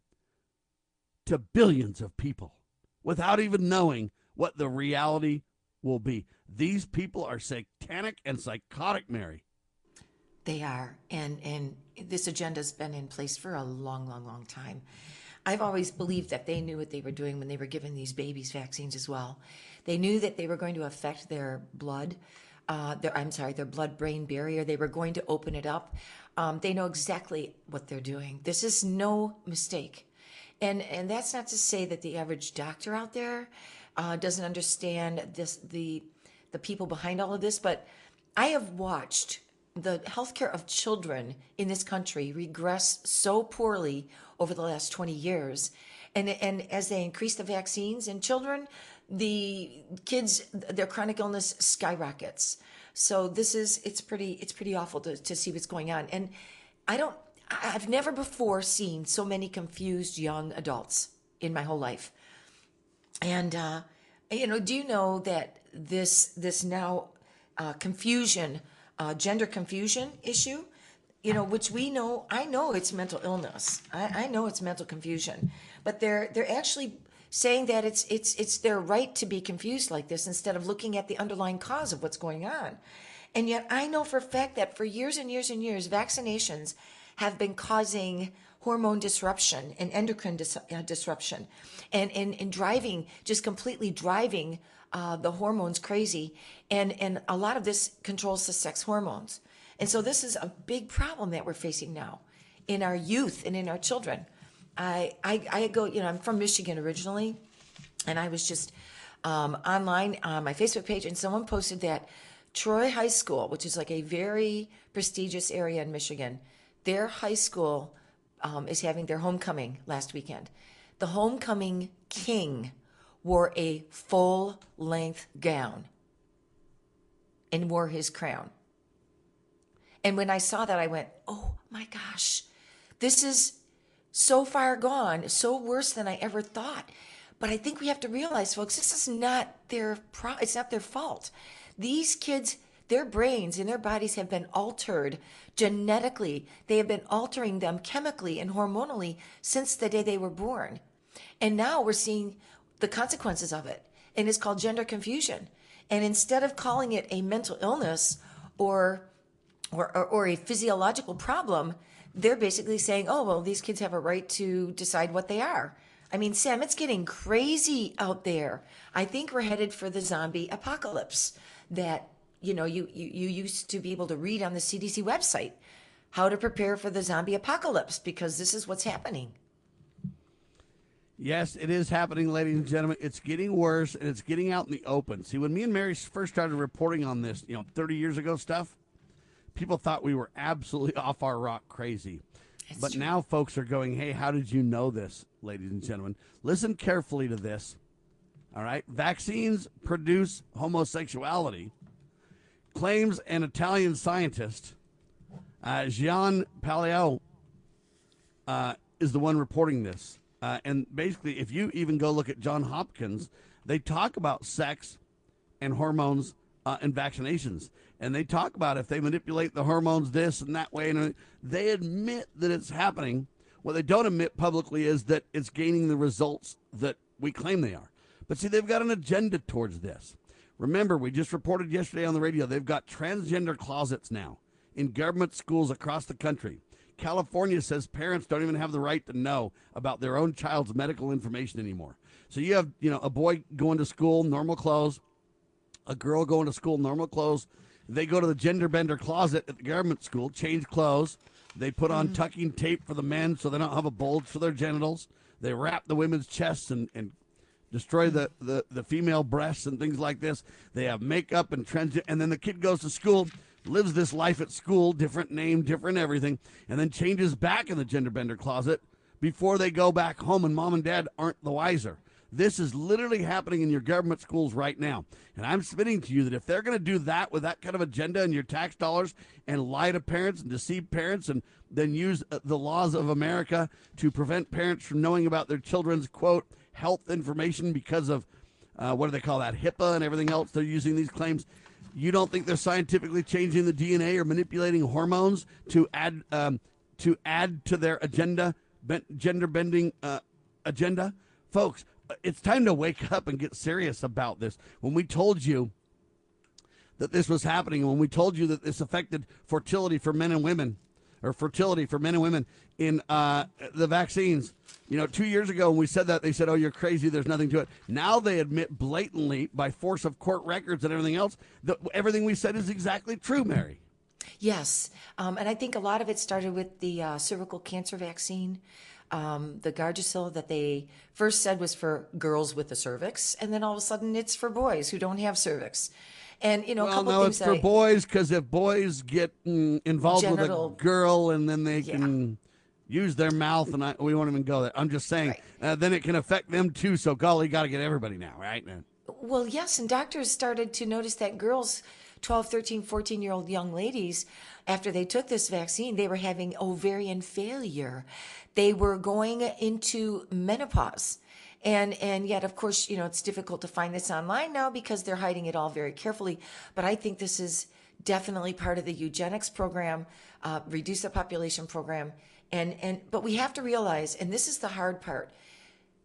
S2: to billions of people without even knowing what the reality will be. These people are satanic and psychotic, Mary.
S12: They are, and and this agenda's been in place for a long, long, long time. I've always believed that they knew what they were doing when they were giving these babies vaccines as well. They knew that they were going to affect their blood. Uh, their, I'm sorry, their blood-brain barrier. They were going to open it up. Um, they know exactly what they're doing. This is no mistake, and and that's not to say that the average doctor out there uh, doesn't understand this the the people behind all of this, but I have watched the healthcare of children in this country regress so poorly over the last 20 years. And, and as they increase the vaccines in children, the kids, their chronic illness skyrockets. So this is, it's pretty, it's pretty awful to, to see what's going on. And I don't, I've never before seen so many confused young adults in my whole life. And, uh, you know, do you know that this, this now uh, confusion uh, gender confusion issue, you know, which we know, I know it's mental illness. I, I know it's mental confusion, but they're they're actually saying that it's it's it's their right to be confused like this instead of looking at the underlying cause of what's going on. And yet, I know for a fact that for years and years and years, vaccinations have been causing hormone disruption and endocrine dis- uh, disruption and, and, and driving, just completely driving uh, the hormones crazy. And, and a lot of this controls the sex hormones. And so this is a big problem that we're facing now in our youth and in our children. I, I, I go, you know, I'm from Michigan originally, and I was just um, online on my Facebook page, and someone posted that Troy High School, which is like a very prestigious area in Michigan, their high school um, is having their homecoming last weekend. The homecoming king wore a full length gown and wore his crown. And when I saw that, I went, oh my gosh, this is so far gone, so worse than I ever thought. But I think we have to realize, folks, this is not their pro- it's not their fault. These kids, their brains and their bodies have been altered genetically. They have been altering them chemically and hormonally since the day they were born. And now we're seeing the consequences of it. And it's called gender confusion. And instead of calling it a mental illness or, or, or, or a physiological problem, they're basically saying, oh, well, these kids have a right to decide what they are. I mean, Sam, it's getting crazy out there. I think we're headed for the zombie apocalypse that, you know, you, you, you used to be able to read on the CDC website how to prepare for the zombie apocalypse because this is what's happening.
S2: Yes, it is happening, ladies and gentlemen. It's getting worse and it's getting out in the open. See, when me and Mary first started reporting on this, you know, 30 years ago stuff, people thought we were absolutely (laughs) off our rock crazy. It's but true. now folks are going, hey, how did you know this, ladies and gentlemen? Listen carefully to this. All right. Vaccines produce homosexuality, claims an Italian scientist, uh, Gian Palio, uh, is the one reporting this. Uh, and basically, if you even go look at John Hopkins, they talk about sex and hormones uh, and vaccinations. And they talk about if they manipulate the hormones this and that way. And they admit that it's happening. What they don't admit publicly is that it's gaining the results that we claim they are. But see, they've got an agenda towards this. Remember, we just reported yesterday on the radio, they've got transgender closets now in government schools across the country. California says parents don't even have the right to know about their own child's medical information anymore. So you have, you know, a boy going to school, normal clothes, a girl going to school, normal clothes. They go to the gender bender closet at the government school, change clothes. They put on mm. tucking tape for the men so they don't have a bulge for their genitals. They wrap the women's chests and, and destroy the, the, the female breasts and things like this. They have makeup and trends, and then the kid goes to school, lives this life at school, different name, different everything, and then changes back in the gender bender closet before they go back home, and mom and dad aren't the wiser. This is literally happening in your government schools right now. And I'm submitting to you that if they're going to do that with that kind of agenda and your tax dollars and lie to parents and deceive parents and then use uh, the laws of America to prevent parents from knowing about their children's, quote, health information because of uh, what do they call that, HIPAA and everything else they're using these claims. You don't think they're scientifically changing the DNA or manipulating hormones to add um, to add to their agenda, gender bending uh, agenda, folks? It's time to wake up and get serious about this. When we told you that this was happening, when we told you that this affected fertility for men and women, or fertility for men and women in uh, the vaccines, you know, two years ago when we said that, they said, "Oh, you're crazy. There's nothing to it." Now they admit blatantly, by force of court records and everything else, that everything we said is exactly true, Mary.
S12: Yes, um, and I think a lot of it started with the uh, cervical cancer vaccine um, the Gardasil that they first said was for girls with the cervix, and then all of a sudden it's for boys who don't have cervix. And you know,
S2: well,
S12: a couple
S2: no,
S12: things
S2: it's for
S12: I,
S2: boys because if boys get mm, involved
S12: Genital-
S2: with a girl and then they can use their mouth, and I, we won't even go there. I'm just saying, uh, then it can affect them too. So, golly, got to get everybody now, right?
S12: Well, yes, and doctors started to notice that girls, 12, 13, 14 year old young ladies, after they took this vaccine, they were having ovarian failure. They were going into menopause. And, and yet, of course, you know, it's difficult to find this online now because they're hiding it all very carefully. But I think this is definitely part of the eugenics program, uh, reduce the population program. And, and, but we have to realize, and this is the hard part,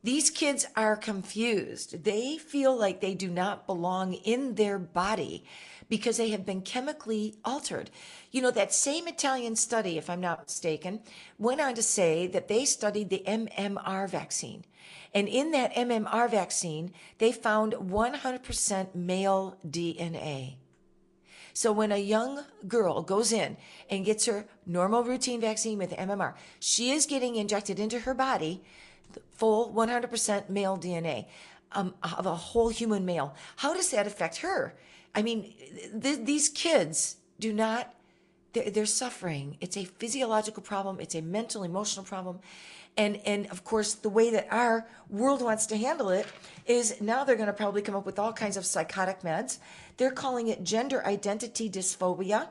S12: these kids are confused. They feel like they do not belong in their body because they have been chemically altered. You know, that same Italian study, if I'm not mistaken, went on to say that they studied the MMR vaccine. And in that MMR vaccine, they found 100% male DNA. So when a young girl goes in and gets her normal routine vaccine with MMR, she is getting injected into her body full 100% male DNA um, of a whole human male. How does that affect her? I mean, th- these kids do not, they're, they're suffering. It's a physiological problem, it's a mental, emotional problem. And, and of course, the way that our world wants to handle it is now they're going to probably come up with all kinds of psychotic meds. They're calling it gender identity dysphoria.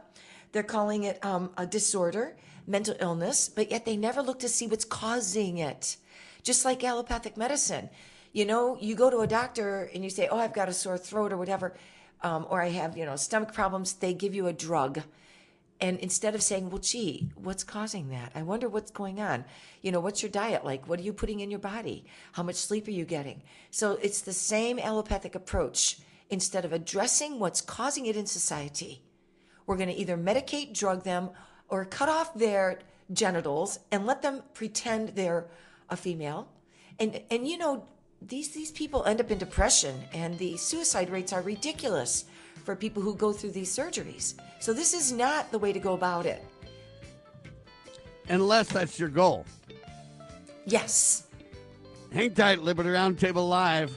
S12: They're calling it um, a disorder, mental illness, but yet they never look to see what's causing it just like allopathic medicine. You know, you go to a doctor and you say, "Oh, I've got a sore throat or whatever," um, or I have, you know, stomach problems. They give you a drug, and instead of saying, "Well, gee, what's causing that? I wonder what's going on. You know, what's your diet like? What are you putting in your body? How much sleep are you getting?" So it's the same allopathic approach. Instead of addressing what's causing it in society, we're going to either medicate, drug them, or cut off their genitals and let them pretend they're a female. And and you know, these these people end up in depression and the suicide rates are ridiculous for people who go through these surgeries. So this is not the way to go about it.
S2: Unless that's your goal.
S12: Yes.
S2: Hang tight, Liberty Roundtable Live.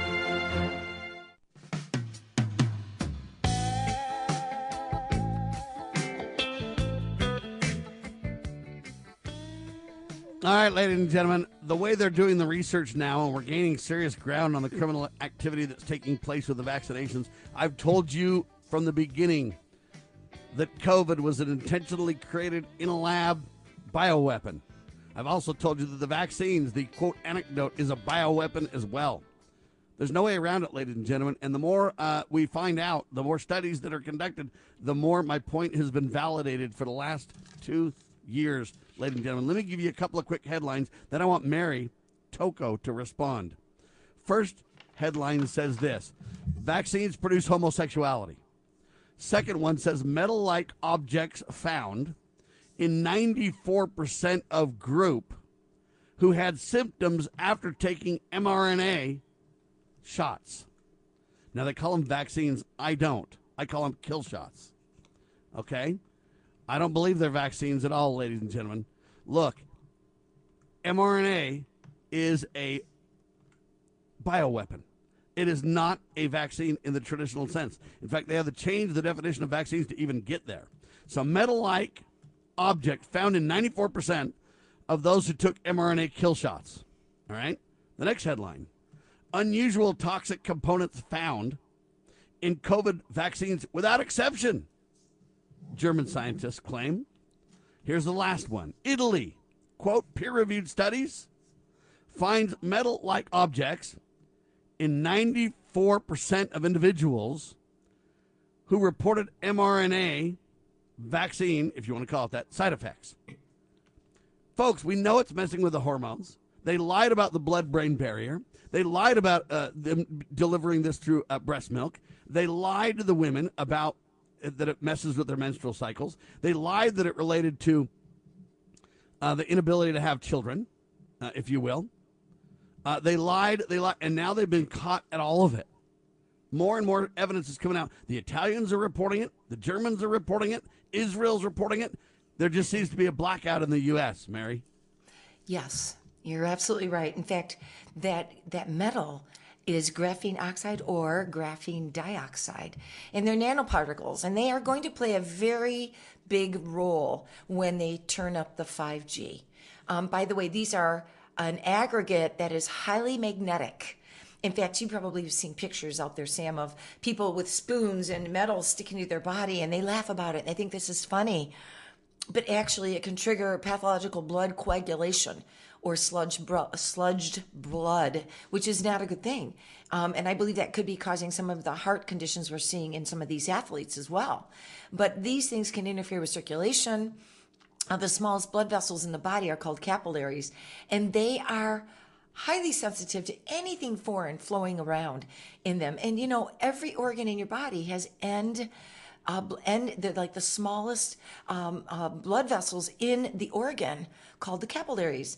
S2: All right, ladies and gentlemen, the way they're doing the research now, and we're gaining serious ground on the criminal activity that's taking place with the vaccinations. I've told you from the beginning that COVID was an intentionally created in a lab bioweapon. I've also told you that the vaccines, the quote anecdote, is a bioweapon as well. There's no way around it, ladies and gentlemen. And the more uh, we find out, the more studies that are conducted, the more my point has been validated for the last two years, ladies and gentlemen. Let me give you a couple of quick headlines. Then I want Mary Tocco to respond. First headline says this Vaccines produce homosexuality. Second one says metal like objects found in 94% of group who had symptoms after taking mRNA shots. Now they call them vaccines. I don't. I call them kill shots. Okay? I don't believe they're vaccines at all, ladies and gentlemen. Look, mRNA is a bioweapon. It is not a vaccine in the traditional sense. In fact, they have to change the definition of vaccines to even get there. So, metal like object found in 94% of those who took mRNA kill shots. All right? The next headline Unusual toxic components found in COVID vaccines without exception. German scientists claim. Here's the last one Italy, quote, peer reviewed studies finds metal like objects in 94% of individuals who reported mRNA vaccine, if you want to call it that, side effects. Folks, we know it's messing with the hormones. They lied about the blood brain barrier. They lied about uh, them delivering this through uh, breast milk. They lied to the women about that it messes with their menstrual cycles. They lied that it related to uh, the inability to have children, uh, if you will. Uh, they lied, they lied, and now they've been caught at all of it. More and more evidence is coming out. The Italians are reporting it. The Germans are reporting it. Israel's reporting it. There just seems to be a blackout in the U.S. Mary.
S12: Yes, you're absolutely right. In fact, that that metal is graphene oxide or graphene dioxide. And they're nanoparticles, and they are going to play a very big role when they turn up the 5G. Um, by the way, these are an aggregate that is highly magnetic. In fact, you probably have seen pictures out there, Sam, of people with spoons and metal sticking to their body, and they laugh about it. And they think this is funny. But actually, it can trigger pathological blood coagulation or sludge sludged blood, which is not a good thing. Um, and I believe that could be causing some of the heart conditions we're seeing in some of these athletes as well. But these things can interfere with circulation. Uh, the smallest blood vessels in the body are called capillaries, and they are highly sensitive to anything foreign flowing around in them. And you know, every organ in your body has end. Uh, and the, like the smallest um, uh, blood vessels in the organ called the capillaries.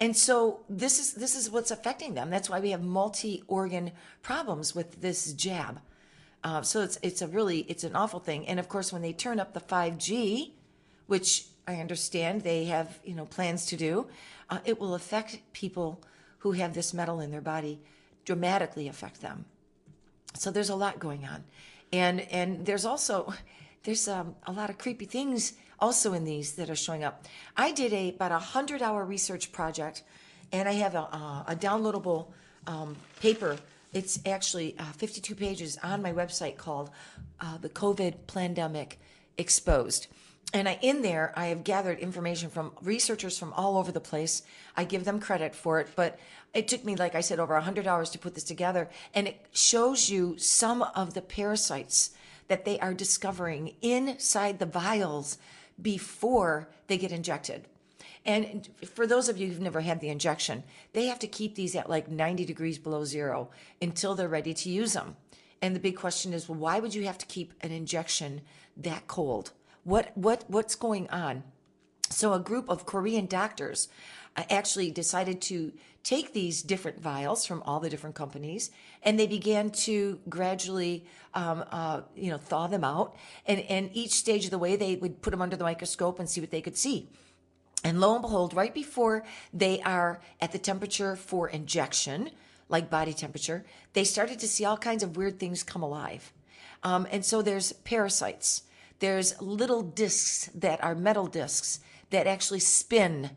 S12: And so this is this is what's affecting them. That's why we have multi-organ problems with this jab. Uh, so it's it's a really it's an awful thing. And of course, when they turn up the 5G, which I understand they have you know plans to do, uh, it will affect people who have this metal in their body, dramatically affect them. So there's a lot going on, and and there's also there's um, a lot of creepy things also in these that are showing up. I did a about a hundred hour research project, and I have a, a downloadable um, paper It's actually uh, 52 pages on my website called uh, "The COVID Pandemic Exposed." And I, in there, I have gathered information from researchers from all over the place. I give them credit for it, but it took me, like I said, over 100 hours to put this together. And it shows you some of the parasites that they are discovering inside the vials before they get injected. And for those of you who've never had the injection, they have to keep these at like 90 degrees below zero until they're ready to use them. And the big question is, well, why would you have to keep an injection that cold? What what what's going on? So a group of Korean doctors uh, actually decided to take these different vials from all the different companies, and they began to gradually, um, uh, you know, thaw them out. And and each stage of the way, they would put them under the microscope and see what they could see. And lo and behold, right before they are at the temperature for injection, like body temperature, they started to see all kinds of weird things come alive. Um, and so there's parasites. There's little discs that are metal discs that actually spin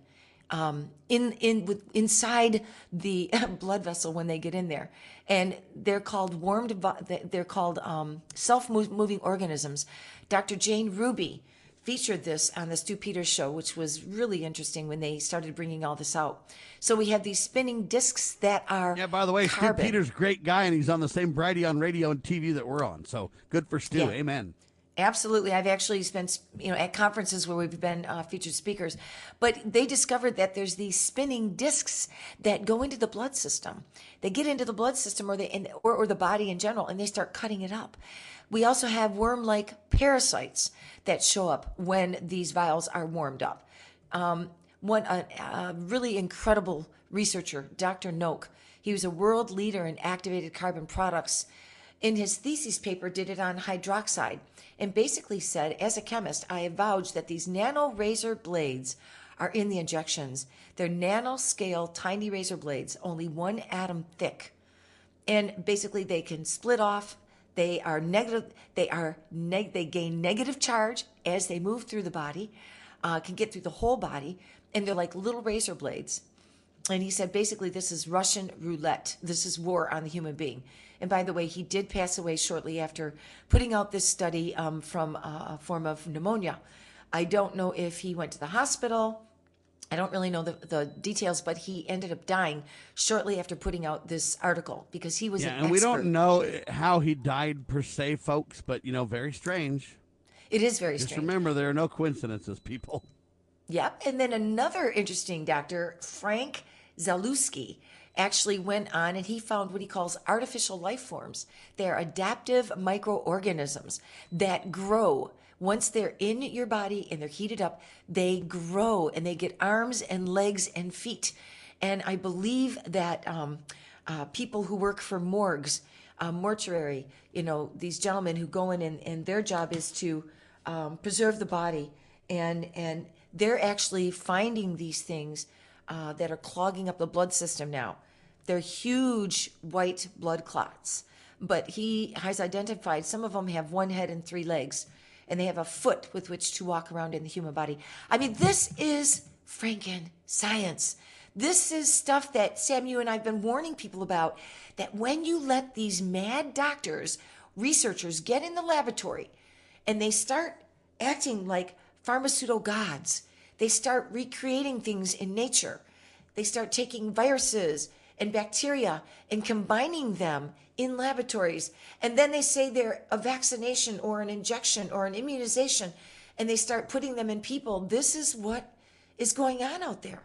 S12: um, in in with inside the (laughs) blood vessel when they get in there, and they're called warmed. They're called um, self-moving organisms. Dr. Jane Ruby featured this on the Stu Peters show, which was really interesting when they started bringing all this out. So we have these spinning discs that are
S2: yeah. By the way,
S12: carbon.
S2: Stu Peters, great guy, and he's on the same variety on radio and TV that we're on. So good for Stu.
S12: Yeah.
S2: Amen.
S12: Absolutely. I've actually spent, you know, at conferences where we've been uh, featured speakers, but they discovered that there's these spinning discs that go into the blood system. They get into the blood system or the, or, or the body in general, and they start cutting it up. We also have worm-like parasites that show up when these vials are warmed up. Um, one, a, a really incredible researcher, Dr. Noack, he was a world leader in activated carbon products. In his thesis paper, did it on hydroxide and basically said, as a chemist, I avouch that these nano razor blades are in the injections. They're nanoscale, tiny razor blades, only one atom thick. And basically, they can split off. They are negative. They are neg. They gain negative charge as they move through the body. Uh, can get through the whole body, and they're like little razor blades. And he said, basically, this is Russian roulette. This is war on the human being. And by the way, he did pass away shortly after putting out this study um, from a form of pneumonia. I don't know if he went to the hospital. I don't really know the, the details, but he ended up dying shortly after putting out this article because he was
S2: yeah,
S12: an
S2: and
S12: expert.
S2: we don't know how he died per se, folks, but you know, very strange.
S12: It is very strange.
S2: Just
S12: strange.
S2: remember, there are no coincidences, people.
S12: Yep. And then another interesting doctor, Frank Zalewski, actually went on and he found what he calls artificial life forms. They're adaptive microorganisms that grow. Once they're in your body and they're heated up, they grow and they get arms and legs and feet. And I believe that um, uh, people who work for morgues, uh, mortuary, you know, these gentlemen who go in and, and their job is to um, preserve the body and and they're actually finding these things uh, that are clogging up the blood system now. They're huge white blood clots, but he has identified some of them have one head and three legs, and they have a foot with which to walk around in the human body. I mean, this is Franken science. This is stuff that Sam, you and I've been warning people about. That when you let these mad doctors, researchers get in the laboratory, and they start acting like pharmaceutical gods. They start recreating things in nature. They start taking viruses and bacteria and combining them in laboratories. And then they say they're a vaccination or an injection or an immunization, and they start putting them in people. This is what is going on out there.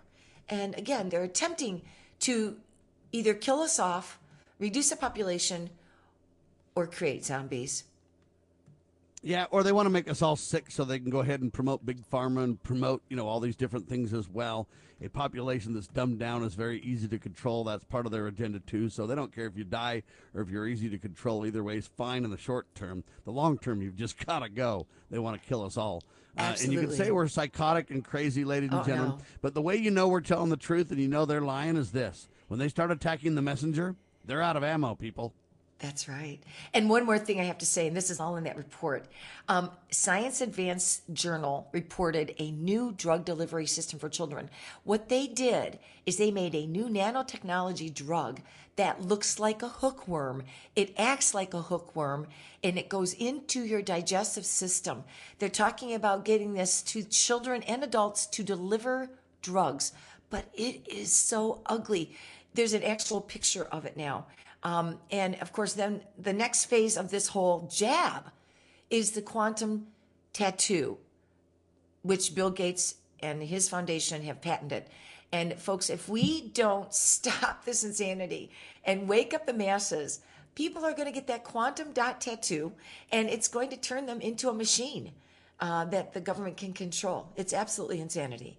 S12: And again, they're attempting to either kill us off, reduce the population, or create zombies.
S2: Yeah, or they want to make us all sick so they can go ahead and promote big pharma and promote, you know, all these different things as well. A population that's dumbed down is very easy to control. That's part of their agenda too. So they don't care if you die or if you're easy to control. Either way is fine in the short term. The long term, you've just (laughs) got to go. They want to kill us all. Uh, and you can say we're psychotic and crazy, ladies and
S12: Oh,
S2: gentlemen.
S12: no.
S2: But the way you know we're telling the truth and you know they're lying is this: when they start attacking the messenger, they're out of ammo, people.
S12: That's right. And one more thing I have to say, and this is all in that report. Um, Science Advance Journal reported a new drug delivery system for children. What they did is they made a new nanotechnology drug that looks like a hookworm. It acts like a hookworm and it goes into your digestive system. They're talking about getting this to children and adults to deliver drugs, but it is so ugly. There's an actual picture of it now. Um, and of course, then the next phase of this whole jab is the quantum tattoo, which Bill Gates and his foundation have patented. And folks, if we don't (laughs) stop this insanity and wake up the masses, people are going to get that quantum dot tattoo and it's going to turn them into a machine uh, that the government can control. It's absolutely insanity.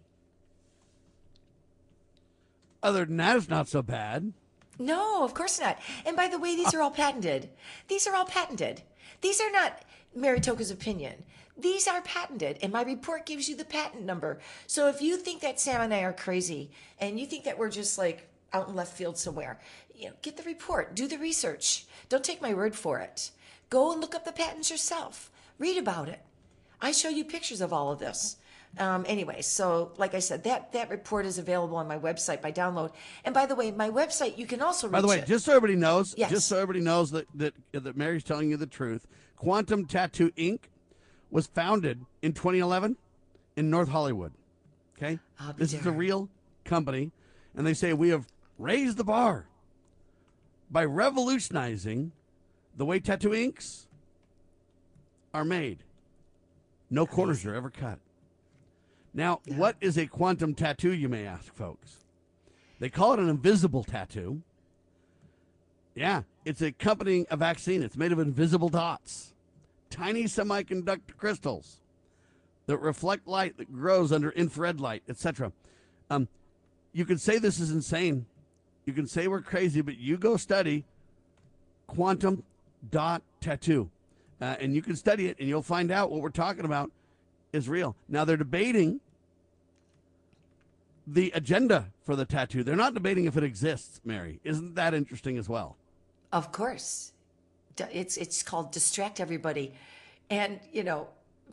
S2: Other than that, it's not so bad.
S12: No, of course not. And by the way, these ah. are all patented. These are all patented. These are not Mary Tocco's opinion. These are patented, and my report gives you the patent number. So if you think that Sam and I are crazy, and you think that we're just like out in left field somewhere, you know, get the report, do the research. Don't take my word for it. Go and look up the patents yourself. Read about it. I show you pictures of all of this. Um, anyway, so like I said, that that report is available on my website by download. And by the way, my website you can also reach.
S2: By the way,
S12: it.
S2: just so everybody knows,
S12: Yes.
S2: just so everybody knows that, that that Mary's telling you the truth. Quantum Tattoo Inc. was founded in 2011 in North Hollywood. Okay, this is a real company, and they say we have raised the bar by revolutionizing the way tattoo inks are made. No corners are ever cut. Now, what is a quantum tattoo, you may ask, folks? They call it an invisible tattoo. Yeah, it's accompanying a vaccine. It's made of invisible dots, tiny semiconductor crystals that reflect light that grows under infrared light, etc. Um, you can say this is insane. You can say we're crazy, but you go study quantum dot tattoo, uh, and you can study it, and you'll find out what we're talking about is real. Now they're debating the agenda for the tattoo. They're not debating if it exists, Mary. Isn't that interesting as well?
S12: Of course. It's it's called distract everybody. And, you know,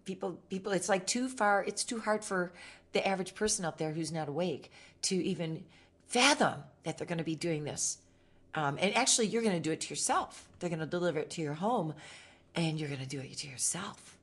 S12: people people it's like too far it's too hard for the average person out there who's not awake to even fathom that they're going to be doing this. Um, and actually you're going to do it to yourself. They're going to deliver it to your home and you're going to do it to yourself.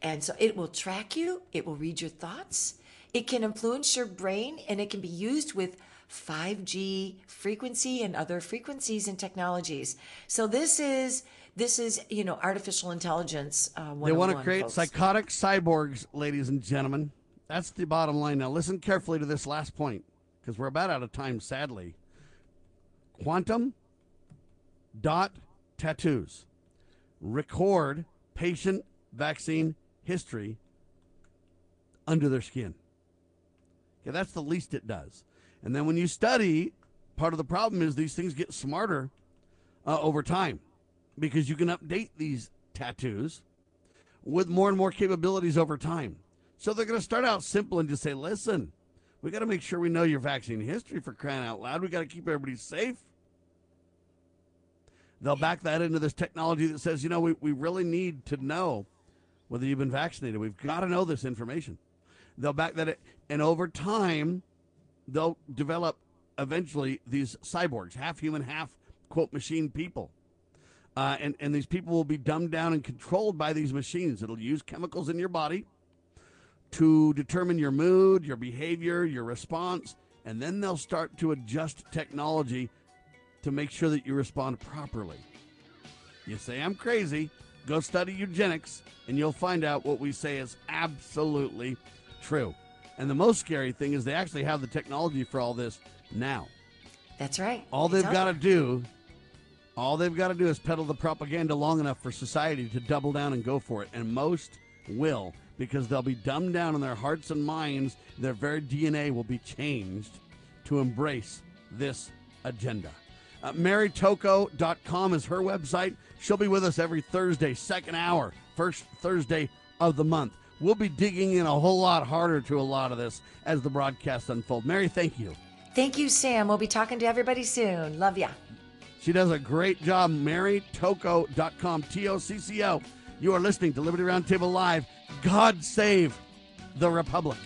S12: And so it will track you, it will read your thoughts, it can influence your brain, and it can be used with 5G frequency and other frequencies and technologies. So this is this is you know artificial intelligence. Uh,
S2: They want to create
S12: folks.
S2: psychotic cyborgs, ladies and gentlemen. That's the bottom line. Now, listen carefully to this last point because we're about out of time, sadly. Quantum dot tattoos record patient vaccine history under their skin. Okay, that's the least it does. And then when you study, part of the problem is these things get smarter uh, over time because you can update these tattoos with more and more capabilities over time. So they're going to start out simple and just say, listen, we got to make sure we know your vaccine history for crying out loud. We got to keep everybody safe. They'll back that into this technology that says, you know, we, we really need to know whether you've been vaccinated. We've got to know this information. They'll back that, and over time, they'll develop eventually these cyborgs, half human, half quote machine people. Uh, and, and these people will be dumbed down and controlled by these machines. It'll use chemicals in your body to determine your mood, your behavior, your response, and then they'll start to adjust technology to make sure that you respond properly. You say, I'm crazy, go study eugenics, and you'll find out what we say is absolutely true. And the most scary thing is they actually have the technology for all this now.
S12: That's right.
S2: All they've got to do, all they've got to do is peddle the propaganda long enough for society to double down and go for it. And most will because they'll be dumbed down in their hearts and minds. Their very DNA will be changed to embrace this agenda. Uh, MaryTocco.com is her website. She'll be with us every Thursday, second hour, first Thursday of the month. We'll be digging in a whole lot harder to a lot of this as the broadcast unfold. Mary, thank you.
S12: Thank you, Sam. We'll be talking to everybody soon. Love ya.
S2: She does a great job. MaryTocco.com, T O C C O. You are listening to Liberty Roundtable Live. God save the Republic.